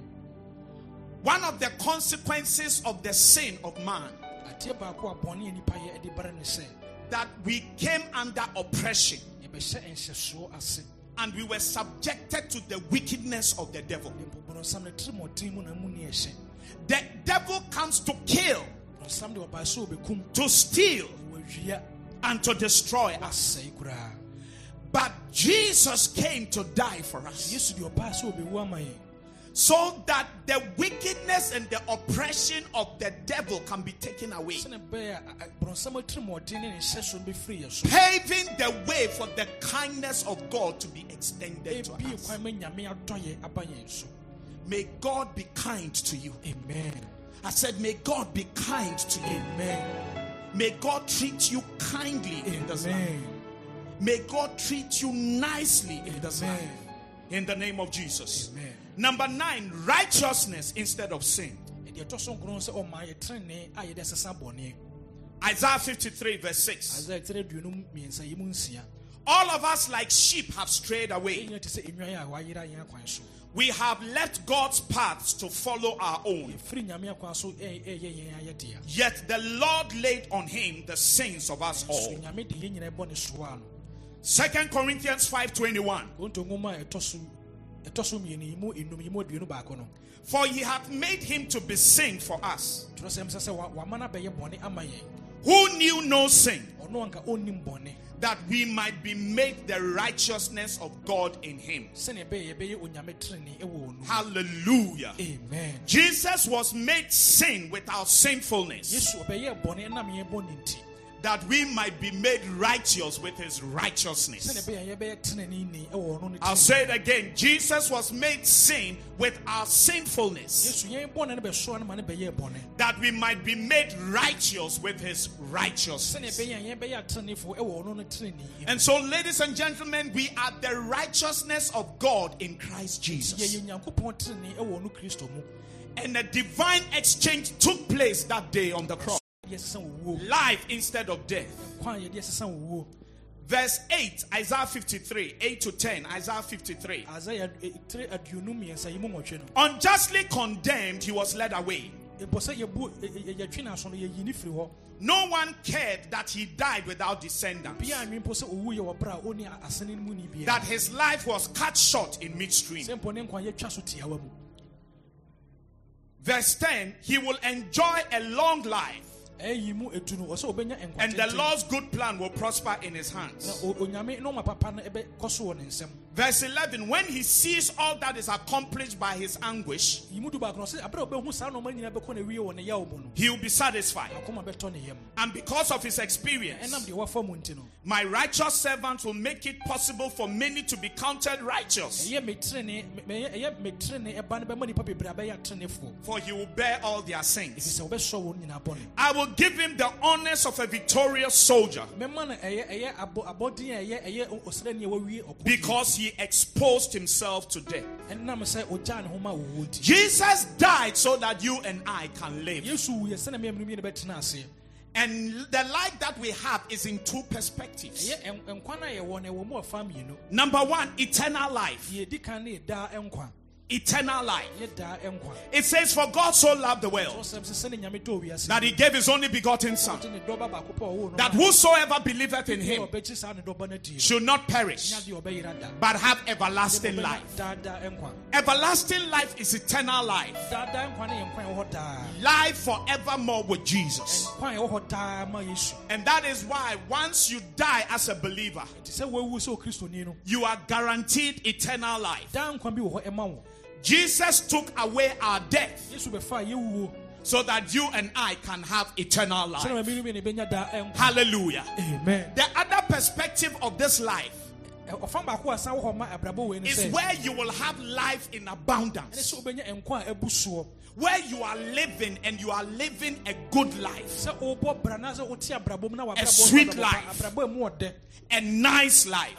One of the consequences of the sin of man adeɛ baako a bɔne a nipa yɛ de bara ne sɛ that we came under oppression yɛbɛhyɛ nhyɛsoɔ ase. and we were subjected to the wickedness of the devil. na mpo borɔnsam no tirimɔden mu na mu ne ɛhyɛ. The devil comes to kill, borɔnsam de ɔbaa sɛ ɔbɛkum to steal, and to destroy us. But Jesus came to die for us so that the wickedness and the oppression of the devil can be taken away, sɛne bɛyɛ a- a- borɔnsam atirimɔden ne ne hyɛsoɔ no bɛfiri yɛ so paving the way for the kindness of God to be extended to us. kwan ma nyame adɔyɛ aba yɛn so May God be kind to you. amen I said, May God be kind to you. amen May God treat you kindly in this life. amen May God treat you nicely in this life. amen In the name of Jesus. amen Number nine, righteousness instead of sin. Isaiah 53, verse 6. Isaiah tiri aduonum mmiɛnsa yi mu nsia. All of us, like sheep, have strayed away. We have left God's paths to follow our own. Yet the Lord laid on him the sins of us all. nyame de yɛn nyinaa bɔ ne soa no. Second Corinthians 5:21. Konto nwoma a ɛtɔ so ɛtɔ so mmienu yi mu enum yi mu aduonu baako no. For he hath made him to be sin for us, Twerɛsɛm sɛ sɛ wa- wama no abɛyɛ bɔne who knew no sin, Ɔno anka ɔnnim bɔne. that we might be made the righteousness of God in him. Sɛnea ɛbɛyɛ yɛbɛyɛ onyame tenenee ɛwɔ ɔno. Hallelujah. Amen. Jesus was made sin with our sinfulness, Yesu ɔbɛyɛ bɔne ɛnam yɛn bɔne nti. that we might be made righteous with his righteousness. ɛbɛyɛ yɛbɛyɛ tenenee ni ɛwɔ ɔno ne I'll say it again. Jesus was made sin with our sinfulness, Yesu yɛn bɔne no bɛsoa no ma ne bɛyɛ bɔne. that we might be made righteous with his righteousness. ɛbɛyɛ yɛn bɛyɛ atenenefoɔ ɛwɔ ɔno ne tenenee yi. And so, ladies and gentlemen, we are the righteousness of God in Christ Jesus. Nyankopɔn tenenee ɛwɔ ɔno Kristo mu. And a divine exchange took place that day on the cross. Yɛde ɛsesa wo. Life instead of death. Kwan a yɛde ɛsesa wo wuo. Verse 8, Isaiah 53, 8 to 10, Isaiah 53. Isaiah eh, tire aduonu mmiɛnsa yi mu nwɔtwe no. Unjustly condemned, he was led away. Ɛbɔ sɛ yɛbu eh, eh, yɛtwe no aso no yɛyi ne firi hɔ. No one cared that he died without descendants, Bia anwen mpo sɛ owu yɛ wɔ berɛ a ɔne asene no mu ni biara. that his life was cut short in midstream. Sɛ mpo ne nkwa yɛtwa so tiawa mu. Verse 10, he will enjoy a long life, Ɛyi mu etu no ɔsɛ ɔbɛnya nkwa and the. Lord's good plan will prosper in his hands. Verse 11, when he sees all that is accomplished by his anguish, he will be satisfied. And because of his experience, my righteous servant will make it possible for many to be counted righteous, for he will bear all their sins. I will give him the honors of a victorious soldier because he exposed himself to death. ɛnam sɛ ɔgyaa ne ho ma wɔwɔ Jesus died so that you and I can live. yesu wuyɛ sɛnɛ mmienu mmienu bɛtena aseɛ And the life that we have is in two perspectives. ɛyɛ ɛn- nkwa no a yɛwɔ no ɛwɔ mu ɔfa mmienu Number one, eternal life. Yɛdi kan ne yɛdaa nkwa Eternal life. It says, For God so loved the world ɔsɛm sɛ sɛne nyame dɔ wiase that he gave his only begotten Son, ɔde ne dɔba baako pɛ a ɔwoo no that whosoever believeth in him ɔbɛkyi saa ne dɔba no adie should not perish, nya deɛ ɔbɛyera da but have everlasting life. Everlasting life is eternal life. daadaa nkwa no yɛ nkwa a ɛwɔ hɔ daa Life forevermore with Jesus. nkwa a ɛwɔ hɔ daa ma yesu And that is why once you die as a believer, nti sɛ wawu sɛ ɔkristoni no you are guaranteed eternal life. Daa nkwa bi wɔ hɔ ɛma wo Jesus took away our death yesu bɛfa a yɛwuo so that you and I can have eternal life. mamienu bi ne bɛnya daa nkwa Hallelujah. amen The other perspective of this life Ɛ- ɔfam baako a san wɔ hɔ ma abrabɔ wei ne is where you will have life in abundance, sɛ wobɛnya nkwa a ɛbu soɔ where you are living and you are living a good life, sɛ wobɔ bra na sɛ wote abrabɔ mu na wabrabɔ sweet life. pa- abrabɔ a mu ɔdɛ a nice life.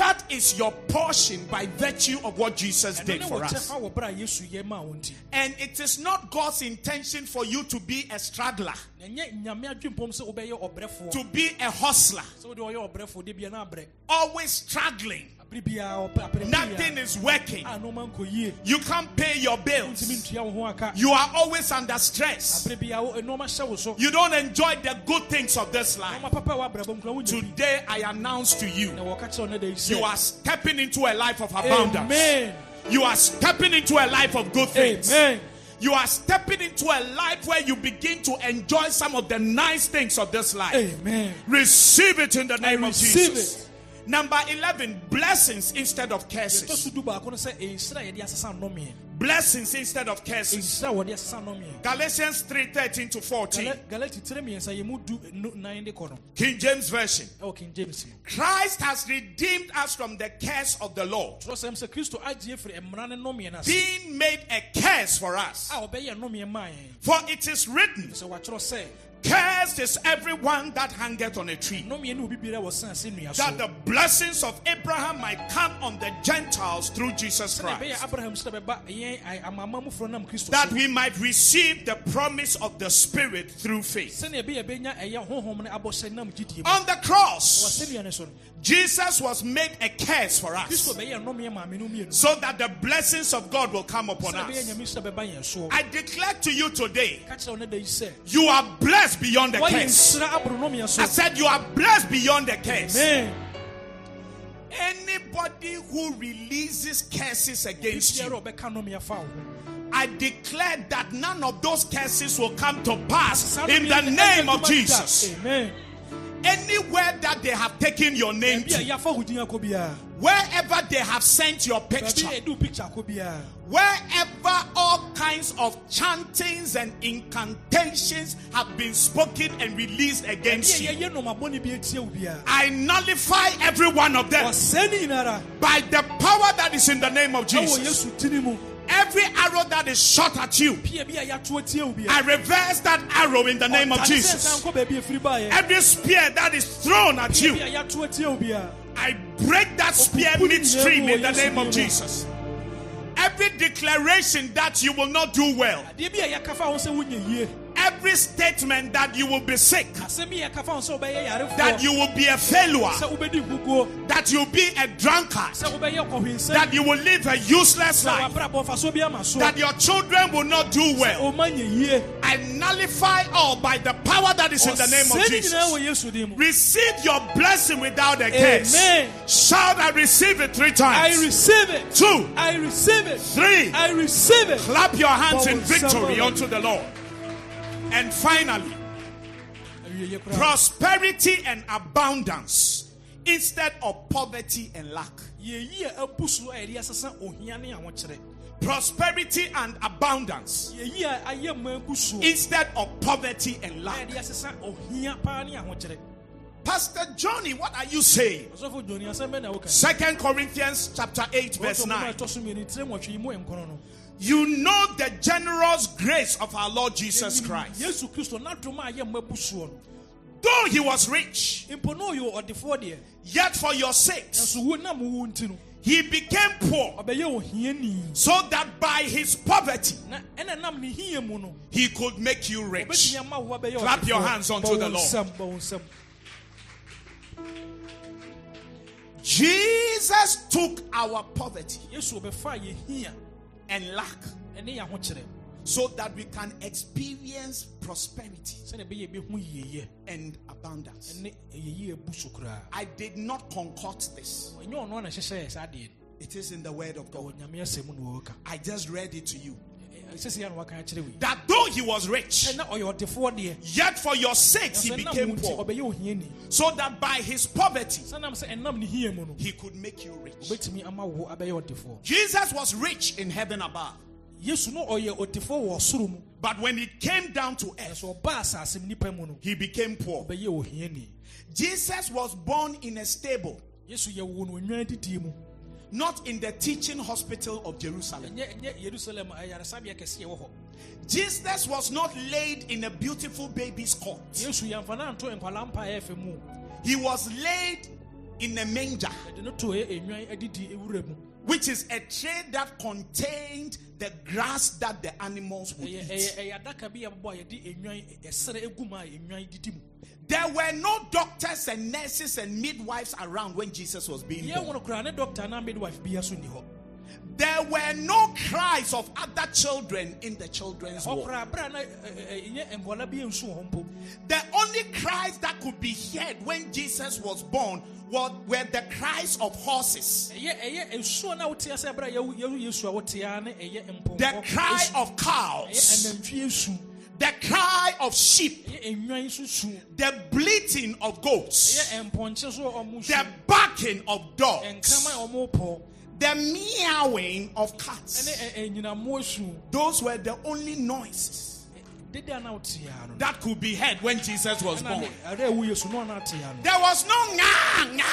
That is your portion by virtue of what Jesus did for us. kyɛfa wɔ berɛ a yesu yɛ maa wo nti And it is not God's intention for you to be a struggler, na ɛnyɛ nyame adwempɔm sɛ wobɛyɛ ɔbrɛfoɔ to be a hustler, sɛ wode ɔyɛ ɔbrɛfoɔ de bia na abrɛ always struggling. Abere biaa ɔpɛ apere Nothing is working. Ah, a nɔɔma nkɔ yie You can't pay your bills. ntua wo ho aka You are always under stress. Ah, abere biaa wo- eh, nɔɔma hyɛ wo so You don't enjoy the good things of this life. nɔɔma papa a woabrabɔ mu kora wonya bi Today, I announce to you wɔka kyerɛ wo no da yi you are stepping into a life of abundance. amen You are stepping into a life of good things. amen You are stepping into a life where you begin to enjoy some of the nice things of this life. amen Receive it in the name of receive Jesus. Number 11, blessings instead of curses. so du baako no sɛ eh, ɛnsira a yɛde asesa nnɔmeɛ Blessings instead of curses. Eh, ɛnsira a wɔde asesa nnɔmeɛ Galatians 3 13 to 14. Gala- galati tire mmiɛnsa yɛ mu du eh, nu- nan de kɔ no King James Version. ɛwɔ king james Christ has redeemed us from the curse of the law, twerɛ sɛm sɛ kristo agye firi mmara ne nnɔmeɛ no ase being made a curse for us. a ɔbɛyɛ nnɔmeɛ maa yɛn For it is written, sɛ wɔatwerɛ sɛ Cursed is everyone that hangeth on a tree. nnome ne obi biara wɔ san ase nnua so That the blessings of Abraham might come on the Gentiles through Jesus Christ. That we might receive the promise of the Spirit through faith. sɛdeɛ ɛbɛyɛ bɛnya ɛyɛ honhom ne abɔhyɛ nam gyidie mu On the cross, sɛnnua ne so no Jesus was made a curse for us. Bɛyɛ nnome maame no mmienu so that the blessings of God will come upon us. nyame so na bɛba yɛn so. I declare to you today, ka kyerɛ wo ne da yi sɛ you are blessed beyond the curse. nsira aboro nnome so I said, You are blessed beyond the curse. amen Anybody who releases curses against you, a ɔbɛka nnome afa wo ho I declare that none of those curses will come to pass in the name of. Jesus. amen Anywhere that they have taken your name to, yɛafa wo din akɔ biara wherever they have sent your picture, a yɛde wo picture akɔ biara wherever all kinds of chantings and incantations have been spoken and released against you, yɛyɛ nnɔmabɔne bi atia wo biara I nullify every one of them ɔsɛe ne nyinara by the power that is in the name of Jesus. Every arrow that is shot at you, I reverse that arrow in the name of Jesus. Every spear that is thrown at you, I break that spear midstream in the name of Jesus. Every declaration that you will not do well, adeɛ bi a yɛka fa ho sɛ wonyɛ yie every statement that you will be sick, asɛm bi a yɛka fa ho sɛ wobɛyɛ yarefoɔ that you will be a failure, sɛ wobɛdi nkukuo that you'll be a drunkard, sɛ wobɛyɛ kɔhwensɛ that you will live a useless life, wabrabɔ mfasoɔ bi ama so that your children will not do well. ɔma nyɛ yie I nullify all by the power that is in the name of Ɔsɛe ne nyinaa wɔ Jesus. yesu din mu Receive your blessing without a curse. Shout, I receive it three times. I receive it Two, I receive it three. I receive it Clap your hands in victory unto the Lord. And finally, prosperity and abundance instead of poverty and lack. Prosperity and abundance instead of poverty and lack. Pastor Johnny, what are you saying? Second Corinthians chapter 8, verse Wɔtɔ mu a 9. Ɛtɔ so mmienu tire nwɔtwe yi mu nkɔnɔ no You know the generous grace of our Lord Jesus Christ. yesu kristo n'adom a ayɛ ma abu soɔ no Though he was rich, mpo na ɔyɛ ɔdefoɔ deɛ yet for your sakes nso wo nam wo nti no he became poor, so that by his poverty na ɛna nam ne hia mu no he could make you rich. ɔbɛtumi ama wo abɛyɛ Clap your hands unto the Lord. nsam, bɔ wo nsam. Jesus took our poverty and lack. Ɛne yɛ ahokyerɛ so that we can experience prosperity sɛdeɛ ɛbɛyɛ yɛbɛhu yiyeyɛ and abundance. ɛne ɛyɛyi abu so koraa I did not concoct this, ɛnyɛ ɔno ana hyehyɛ yɛ saa deɛ it is in the word of God. ɛwɔ nyame asɛm mu na wɔka I just read it to you. Sɛsi ana waka akyerɛ wei That though he was rich, ɛna ɔyɛ ɔdefoɔ deɛ yet for your sakes he ɛnso ɛnam wo became poor, so that by his poverty sanam sɛ ɛnam ne hia mu no he could make you rich. wobɛtumi ama wo abɛyɛ ɔdefoɔ Jesus was rich in heaven above, yesu no ɔyɛ ɔdefoɔ wɔ ɔsoro mu. But when it came down to earth, ɛnso ɔba asase mu nipa mu no. he became poor. Jesus was born in a stable, yesu yɛwo no onwan didie mu not in the teaching hospital of Jerusalem. ɛnyɛ ɛnyɛ yerusalem ayaresabea eh, kɛseɛ wɔ hɔ Jesus was not laid in a beautiful baby's cot. yesu yɛmfa no anto nkwalaa mpa ɛyɛ fɛ mu He was laid in a manger, yɛde no to ɛyɛ enwan adidi ewura mu which is a tray that contained the grass that the animals would eat. ɛyɛ ɛyɛ adaka bi a yɛbɛbɔ a yɛde enwan ɛsrɛ egu mu a enwan didi mu There were no doctors and nurses and midwives around when Jesus was being born. There were no cries of other children in the children's nso wɔ hɔ mpo The only cries that could be heard when Jesus was born were, were the cries of horses, ɛyɛ ɛyɛ nsuo na wote ase abira yɛwu yɛwu yesu a wote a ne ɛyɛ mpɔnkɔ the cry of cows, the cry of sheep, ɛyɛ enwan nso su. The bleating of goats, ɛyɛ mpɔnkye so a ɔmo su. The barking of dogs, a ɔmo pɔ the meowing of cats. ɛ- ɛnyinamoa su Those were the only noises dede a na wote a no that could be heard when Jesus was born. ne ɛdɛ ewu yesu na ɔna ate a no There was no nga nga.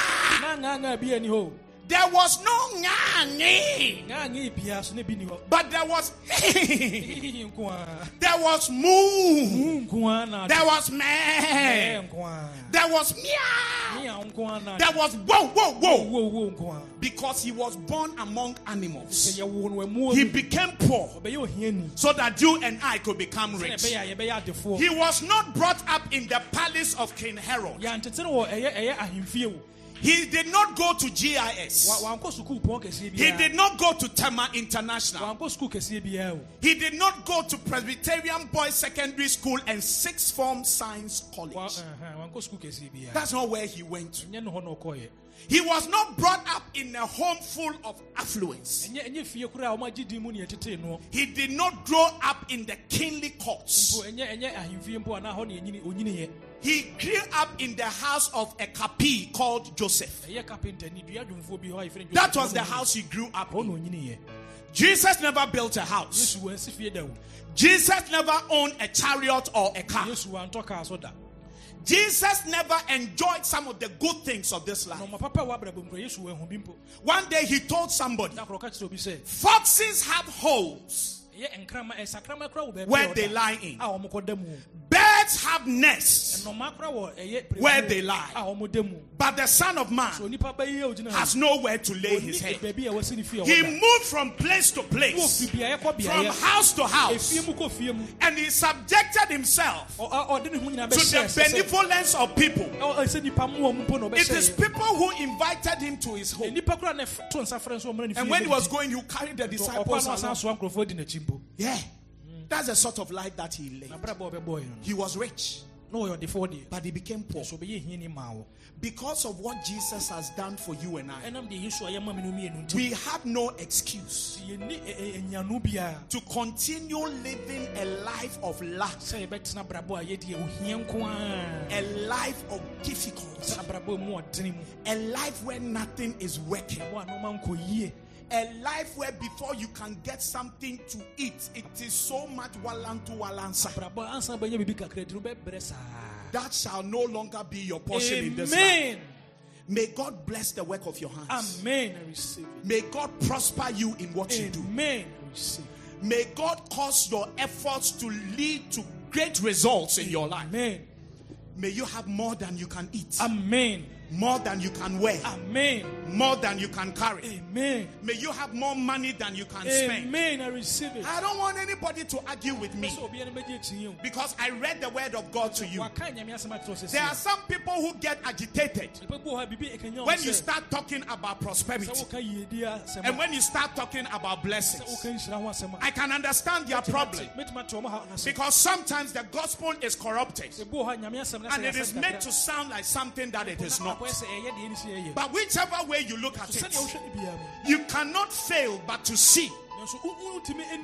Na ŋaŋa bi ani hɔ There was no ngani, ngaa nye biara so ne bi ni hɔ but there was there was moo, mu nko a na there was ɛyɛ meh, nko a there was meow, mia nko a na there was whoa, whoa, whoa. wo wo nko a Because he was born among animals, yɛwo no ɛmu he became poor. So that you and I could become rich. ɛbɛyɛ a yɛbɛyɛ adefoɔ He was not brought up in the palace of King Herod. Yɛantetere wɔ ɛyɛ ɛyɛ ahemfie wo He did not go to GIS. Wa- wankɔ sukuu pɔn kɛseɛ He did not go to Tema International. wankɔ sukuu kɛseɛ biara o He did not go to Presbyterian Boys Secondary School and Sixth Form Science College. ɛhɛn, wankɔ sukuu kɛseɛ biara That's not where he went to. Ɛnyɛ ne hɔ na ɔkɔɔyɛ He was not brought up in a home full of affluence. ɛnyɛ ɛnyɛ fie koraa a wɔn agye din mu ne yɛtetee noɔ He did not grow up in the kingly courts. mpo ɛnyɛ ɛnyɛ ahemfie mpo anaa hɔ na yɛnyini onyiniɛ He grew up in the house of a kapi called Joseph. ɛyɛ kapentani dua dwomfoɔ bi hɔ a yɛfrɛ no That was the house he grew up in. Jesus never built a house. yesu wansi fie da o Jesus never owned a chariot or a car. Jesus never enjoyed some of the good things of this life. ɔma papa wɔ abrabɔ mu kora yesu wanhu bi mpo One day he told somebody, da korɔ ka kyerɛ obi sɛ Foxes have holes, ɛyɛ nkrama ɛsakrama kora wɔ baabi Where they lie in. A wɔn kɔ da mu birds have nests, nnɔma kora wɔ ɛyɛ Where they lie. a wɔn da mu but the Son of Man onipa bɛyi a ogyina has nowhere to lay his head. baabi a wɔsi ne fie a He moved from place to place, fi beaeɛ kɔ from house to house, efie mu kɔ fie mu and he subjected himself Ɔ- ɔ- ɔde ne ho nyinaa to the benevolence of people. ɔ- ɔ- sɛ nipa mu wɔn mpo na It is people who invited him to his home. nipa kora na ɛf- to nsa frɛ nso ɔmena ne fie And when he was going, he carried the disciples along. soa nkurɔfoɔ di n'akyi mpo Yeah. That's the sort of life that he led. brabɔ a ɔbɛbɔɔ yi no. He was rich, na ɔyɛ ɔdefoɔ deɛ but he became poor. So ɔbɛyɛ hiani maa wɔ because of what Jesus has done for you and I. ɛnam deɛ yesu a yɛma me no mmienu nti We have no excuse yɛni ɛ- eh, ɛ- eh, ɛnyano biara to continue living a life of lack, sɛ yɛbɛtena brabɔ a yɛdeɛ ohia nko a. A life of difficulty, sɛ abrabɔ mu ɔdene mu. A life where nothing is working, a nɔɔma nkɔ yie a life where before you can get something to eat, it is so much walantu walansa. brabɔ a ansa bɛnyɛ biribi kakra di no wobɛbrɛ saa That shall no longer be your portion in this life. amen May God bless the work of your hands. amen I receive it May God prosper you in what you do. amen I receive it May God cause your efforts to lead to great results in your life. amen May you have more than you can eat, amen more than you can wear, amen. More than you can carry. amen. May you have more money than you can spend. amen. I receive it. I don't want anybody to argue with me. Sɛ obiara no bɛgye akyi yi o because I read the word of God to you. waka nyame asɛm akyerɛ wo sɛ There are some people who get agitated nipa bi wɔ hɔ a biribi ɛkanya wo when you start talking about prosperity. Woka yiedi asɛm and when you start talking about blessings. woka nhyira ho asɛm a I can understand their problem. mɛtumi ate ɔmo ha n'ase because sometimes the gospel is corrupted. Ebi wɔ hɔ a nyame asɛm no and it is made to sound like something that it is not. Akɔyɛ sɛ ɛyɛ deɛ ɛne sɛ ɛyɛ But whichever way you look at it, wohwɛ ne biara mu you cannot fail but to see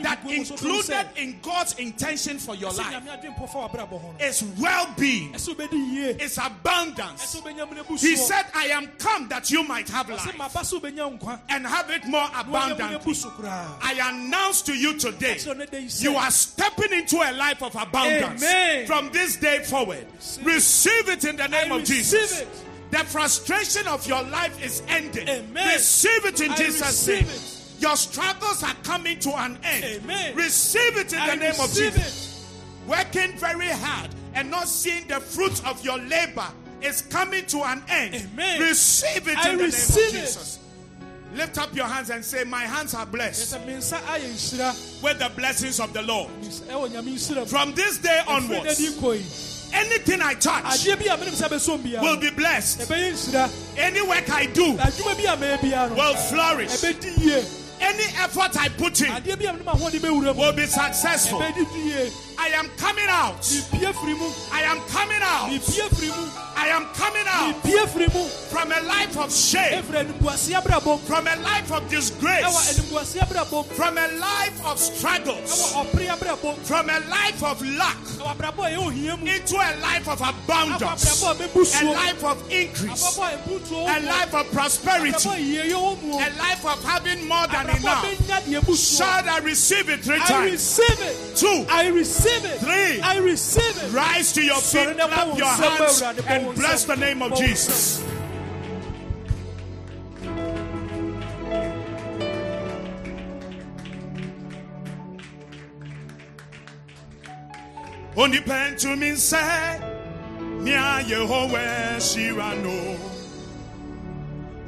that gu mu so to sɛ- included in God's intention for your life nyame adwene mpo fa w'abrabɔ ho no is well being, ɛsɛ wobɛdi yie is abundance. ɛsɛ wobɛnya mene bu He said, I am come that you might have life maba sɛ wobɛnya nkwa and have it more na woanya mene bu abundantly. I announce to you today, ɛkyerɛ ne da yi you are stepping into a life of abundance Amen. from this day forward. Receive it in the name I of Jesus. it. The frustration of your life is ending. Amen. Receive it in I Jesus' name. it. Your struggles are coming to an end. Amen. Receive it in I the name of Jesus. Working very hard and not seeing the fruits of your labor is coming to an end. Amen. Receive it I in the name of it. Jesus. Lift up your hands and say, My hands are blessed sɛ me nsa ayɛ nhyira with the blessings of the Lord. Me nsa- ɛwɔ nyame nhyira mu From this day onwards, anything I touch adeɛ bi a menem sɛ bɛsom biara will be blessed. Any work I do adwuma bi a mɛyɛ biara no will flourish. Any effort I put in adeɛ bi a menem ahoɔden bɛwura mu will be successful. I am coming out. mepie firi mu I am coming out. mepie firi mu I am coming out. Mepie firi mu from a life of shame, ɛfiri animguaseɛ brabɔ from a life of disgrace, from a life of struggles, ɛwɔ ɔpere brabɔ from a life of lack. Ɛwɔ abrabɔ a ɛyɛ ohia mu into a life of abundance, a bɛbu a suo life of increase, a life of prosperity, a yieyɛ wɔ mu a life of having more than enough. bɛnya deɛ bu suo Shout, I receive it three times? I receive it. Two, I receive receive it. Three. I receive it. Rise to your feet, clap your hands, and bless the name of Jesus. Only pen to me say, Nia Yehovah Shirano.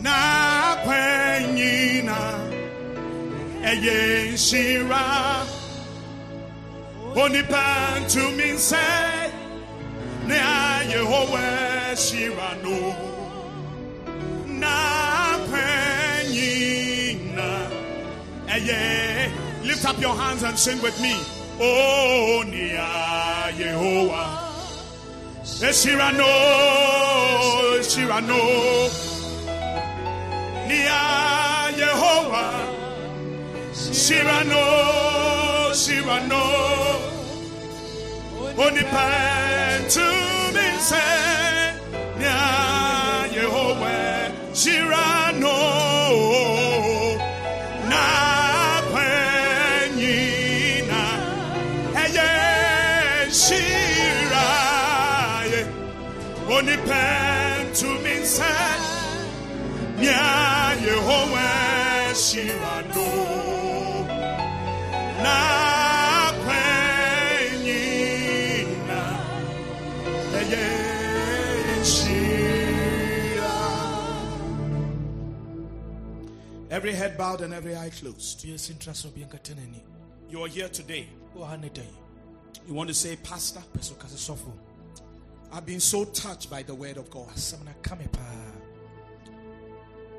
Na penina, Eye Shirano ɛyɛ nhyira onipa ntumi nsɛ nea yehowa hyira no na kwanyina ɛyɛ lift up your hands and sing with me. Oh nea yehowa hyira no hyira no nea yehowa hyira no hyira no onipa ntumi nsɛ nea yehowa hyira no na kwanyina ɛyɛ nhyira ye onipa ntumi nsɛ nea yehowa hyira no Every head bowed and every eye closed. yɛsi ntra so obi nkata n'ani You are here today. Oh, wɔ ha ne da yi You want to say, Pastor, I've been so touched by the word of God. asɛm no ka me paa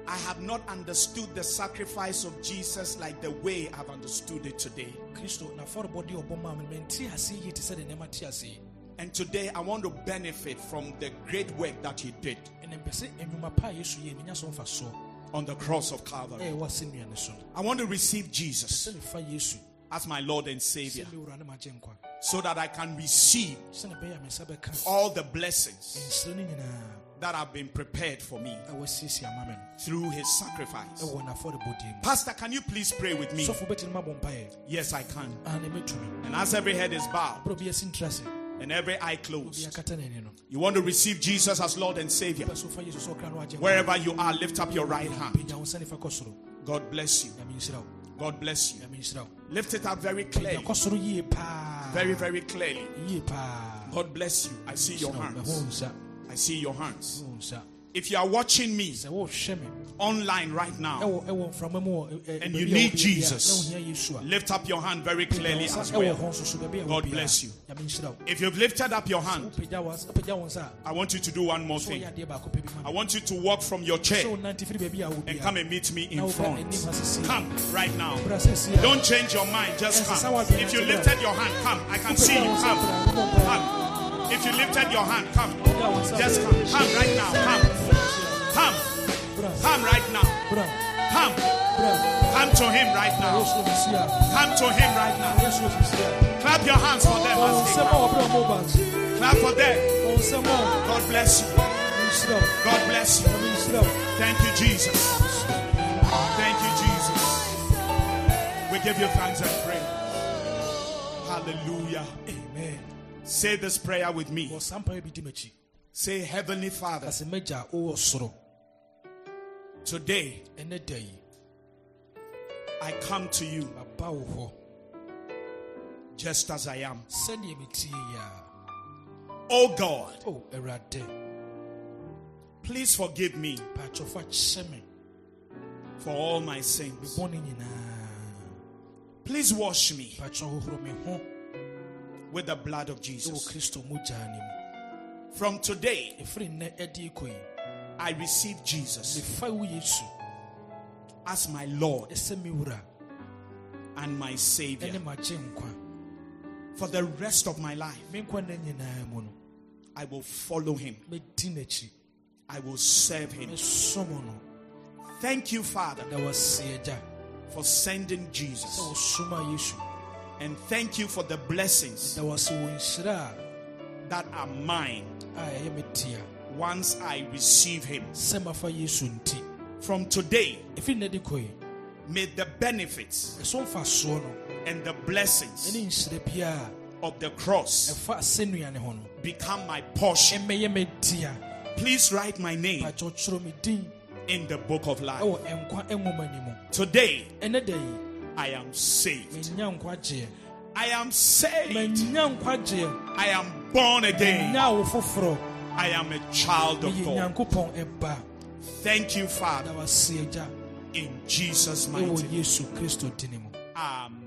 I have not understood the sacrifice of Jesus like the way I've understood it today. kristo n'afɔrebɔde a ɔbɔ maa me no mente ase yie te sɛ de nneɛma te ase yi. And today I want to benefit from the great work that He did ɛnɛ mpɛ sɛ nnwuma pa a yesu yɛ menya so mfa soɔ on the cross of Calvary. Eh, ɛyɛ wɔ asɛnnua no so no I want to receive Jesus sɛ mefa yesu. as my Lord and Savior me wura ne magye nkwa so that I can receive sɛne ɛbɛyɛ a me nsa bɛka all the blessings eh, nyinaa that have been prepared for me eh, a wɔasiesie ama me no through His sacrifice. ɛwɔ n'afɔrebɔdeɛ mu Pastor, can you please pray with me? sɔfo bɛtumi mabɔ mpaeɛ Yes, I can. Ah, and as every head is bowed berɛ obi asi ntra se and every eye closed, akata n'ani no you want to receive Jesus as Lord and Savior. pɛ so fa yesu sɛ ɔkra no agye nkwa Wherever you are, lift up your right hand. pagya wo nsa nifa kɔ soro God bless you. nyame nhyira wo God bless you. nyame nhyira wo Lift it up very clearly. kɔ soro yie paa Very, very clearly. God bless you. I see your hands. Mahu wo nsa I see your hands. Mahu wo nsa If you are watching me sɛ wohwɛ me online right now, ɛwɔ ɛwɔ mframa mu wɔ ɛ- ɛ- And you need wobɛyɛ bi a, Jesus. na wohia yesu a lift up your hand very clearly as well. hɔ nso so baabi a God bless you. biara. nyame nhyira wo If you've lifted up your hand, wopagya wo nsa- wopagya wo nsa I want you to do one more thing. woyɛ adeɛ baako pɛ bi ma I want you to walk from your chair wonante firi baabi a wo and come and meet me in front. Come right now. bra sisi a Don't change your mind, just come. If you lifted your hand, come. I can see you. Come. Come. If you lifted your hand, come. Just come. Come right now. Come. Come. Come right now. Come. Come to him right now. yesu sisi a Come to him right now. yesu sisi a Clap your hands for them as they come. wɔbrɛ mo ba Clap for them. a God bless you. God bless you. nyame nhyira wo Thank you, Jesus. Thank you, Jesus. We give you thanks and praise. Hallelujah. amen Say this prayer with me. wɔ saa mpaeɛ bi di m'akyi Say, Heavenly Father, kase magya a wowɔ soro. today ɛnɛ da yi I come to you just as I am. sɛdeɛ metie yi a Oh God, please forgive me paatwɔfo akyɛ me for all my sins. Please wash me with the blood of Jesus. From today, ɛfiri nnɛ ɛde kɔ yi I receive Jesus mefa wo yesu as my Lord ɛsɛ me wura and my Savior. ɛne magye nkwa For the rest of my life, me nkwa nna nyinaa mu no I will follow him. I will serve him. Thank you, Father, na wɔasie agya for sending Jesus. And thank you for the blessings na wɔse wɔ nhyira that are mine. A a ɛyɛ once I receive him. sɛ mafa yesu From today, ɛfiri nnɛ de kɔ yi may the benefits ɛso mfasoɔ no. and the blessings ɛne nhyira biara of the cross ɛfa asɛnnua ne ho no. become my portion. ɛmmɛyɛ me dia Please write my name pakyɛkyerɛ me din. in the book of life. ɛwɔ nkwa nwoma ni mu Today, ɛnɛ da yi I am saved. I am saved. I am born again. nya wo foforɔ I am a child of God. Thank you, Father, in Jesus' mighty name. yesu kristo dini mu Amen.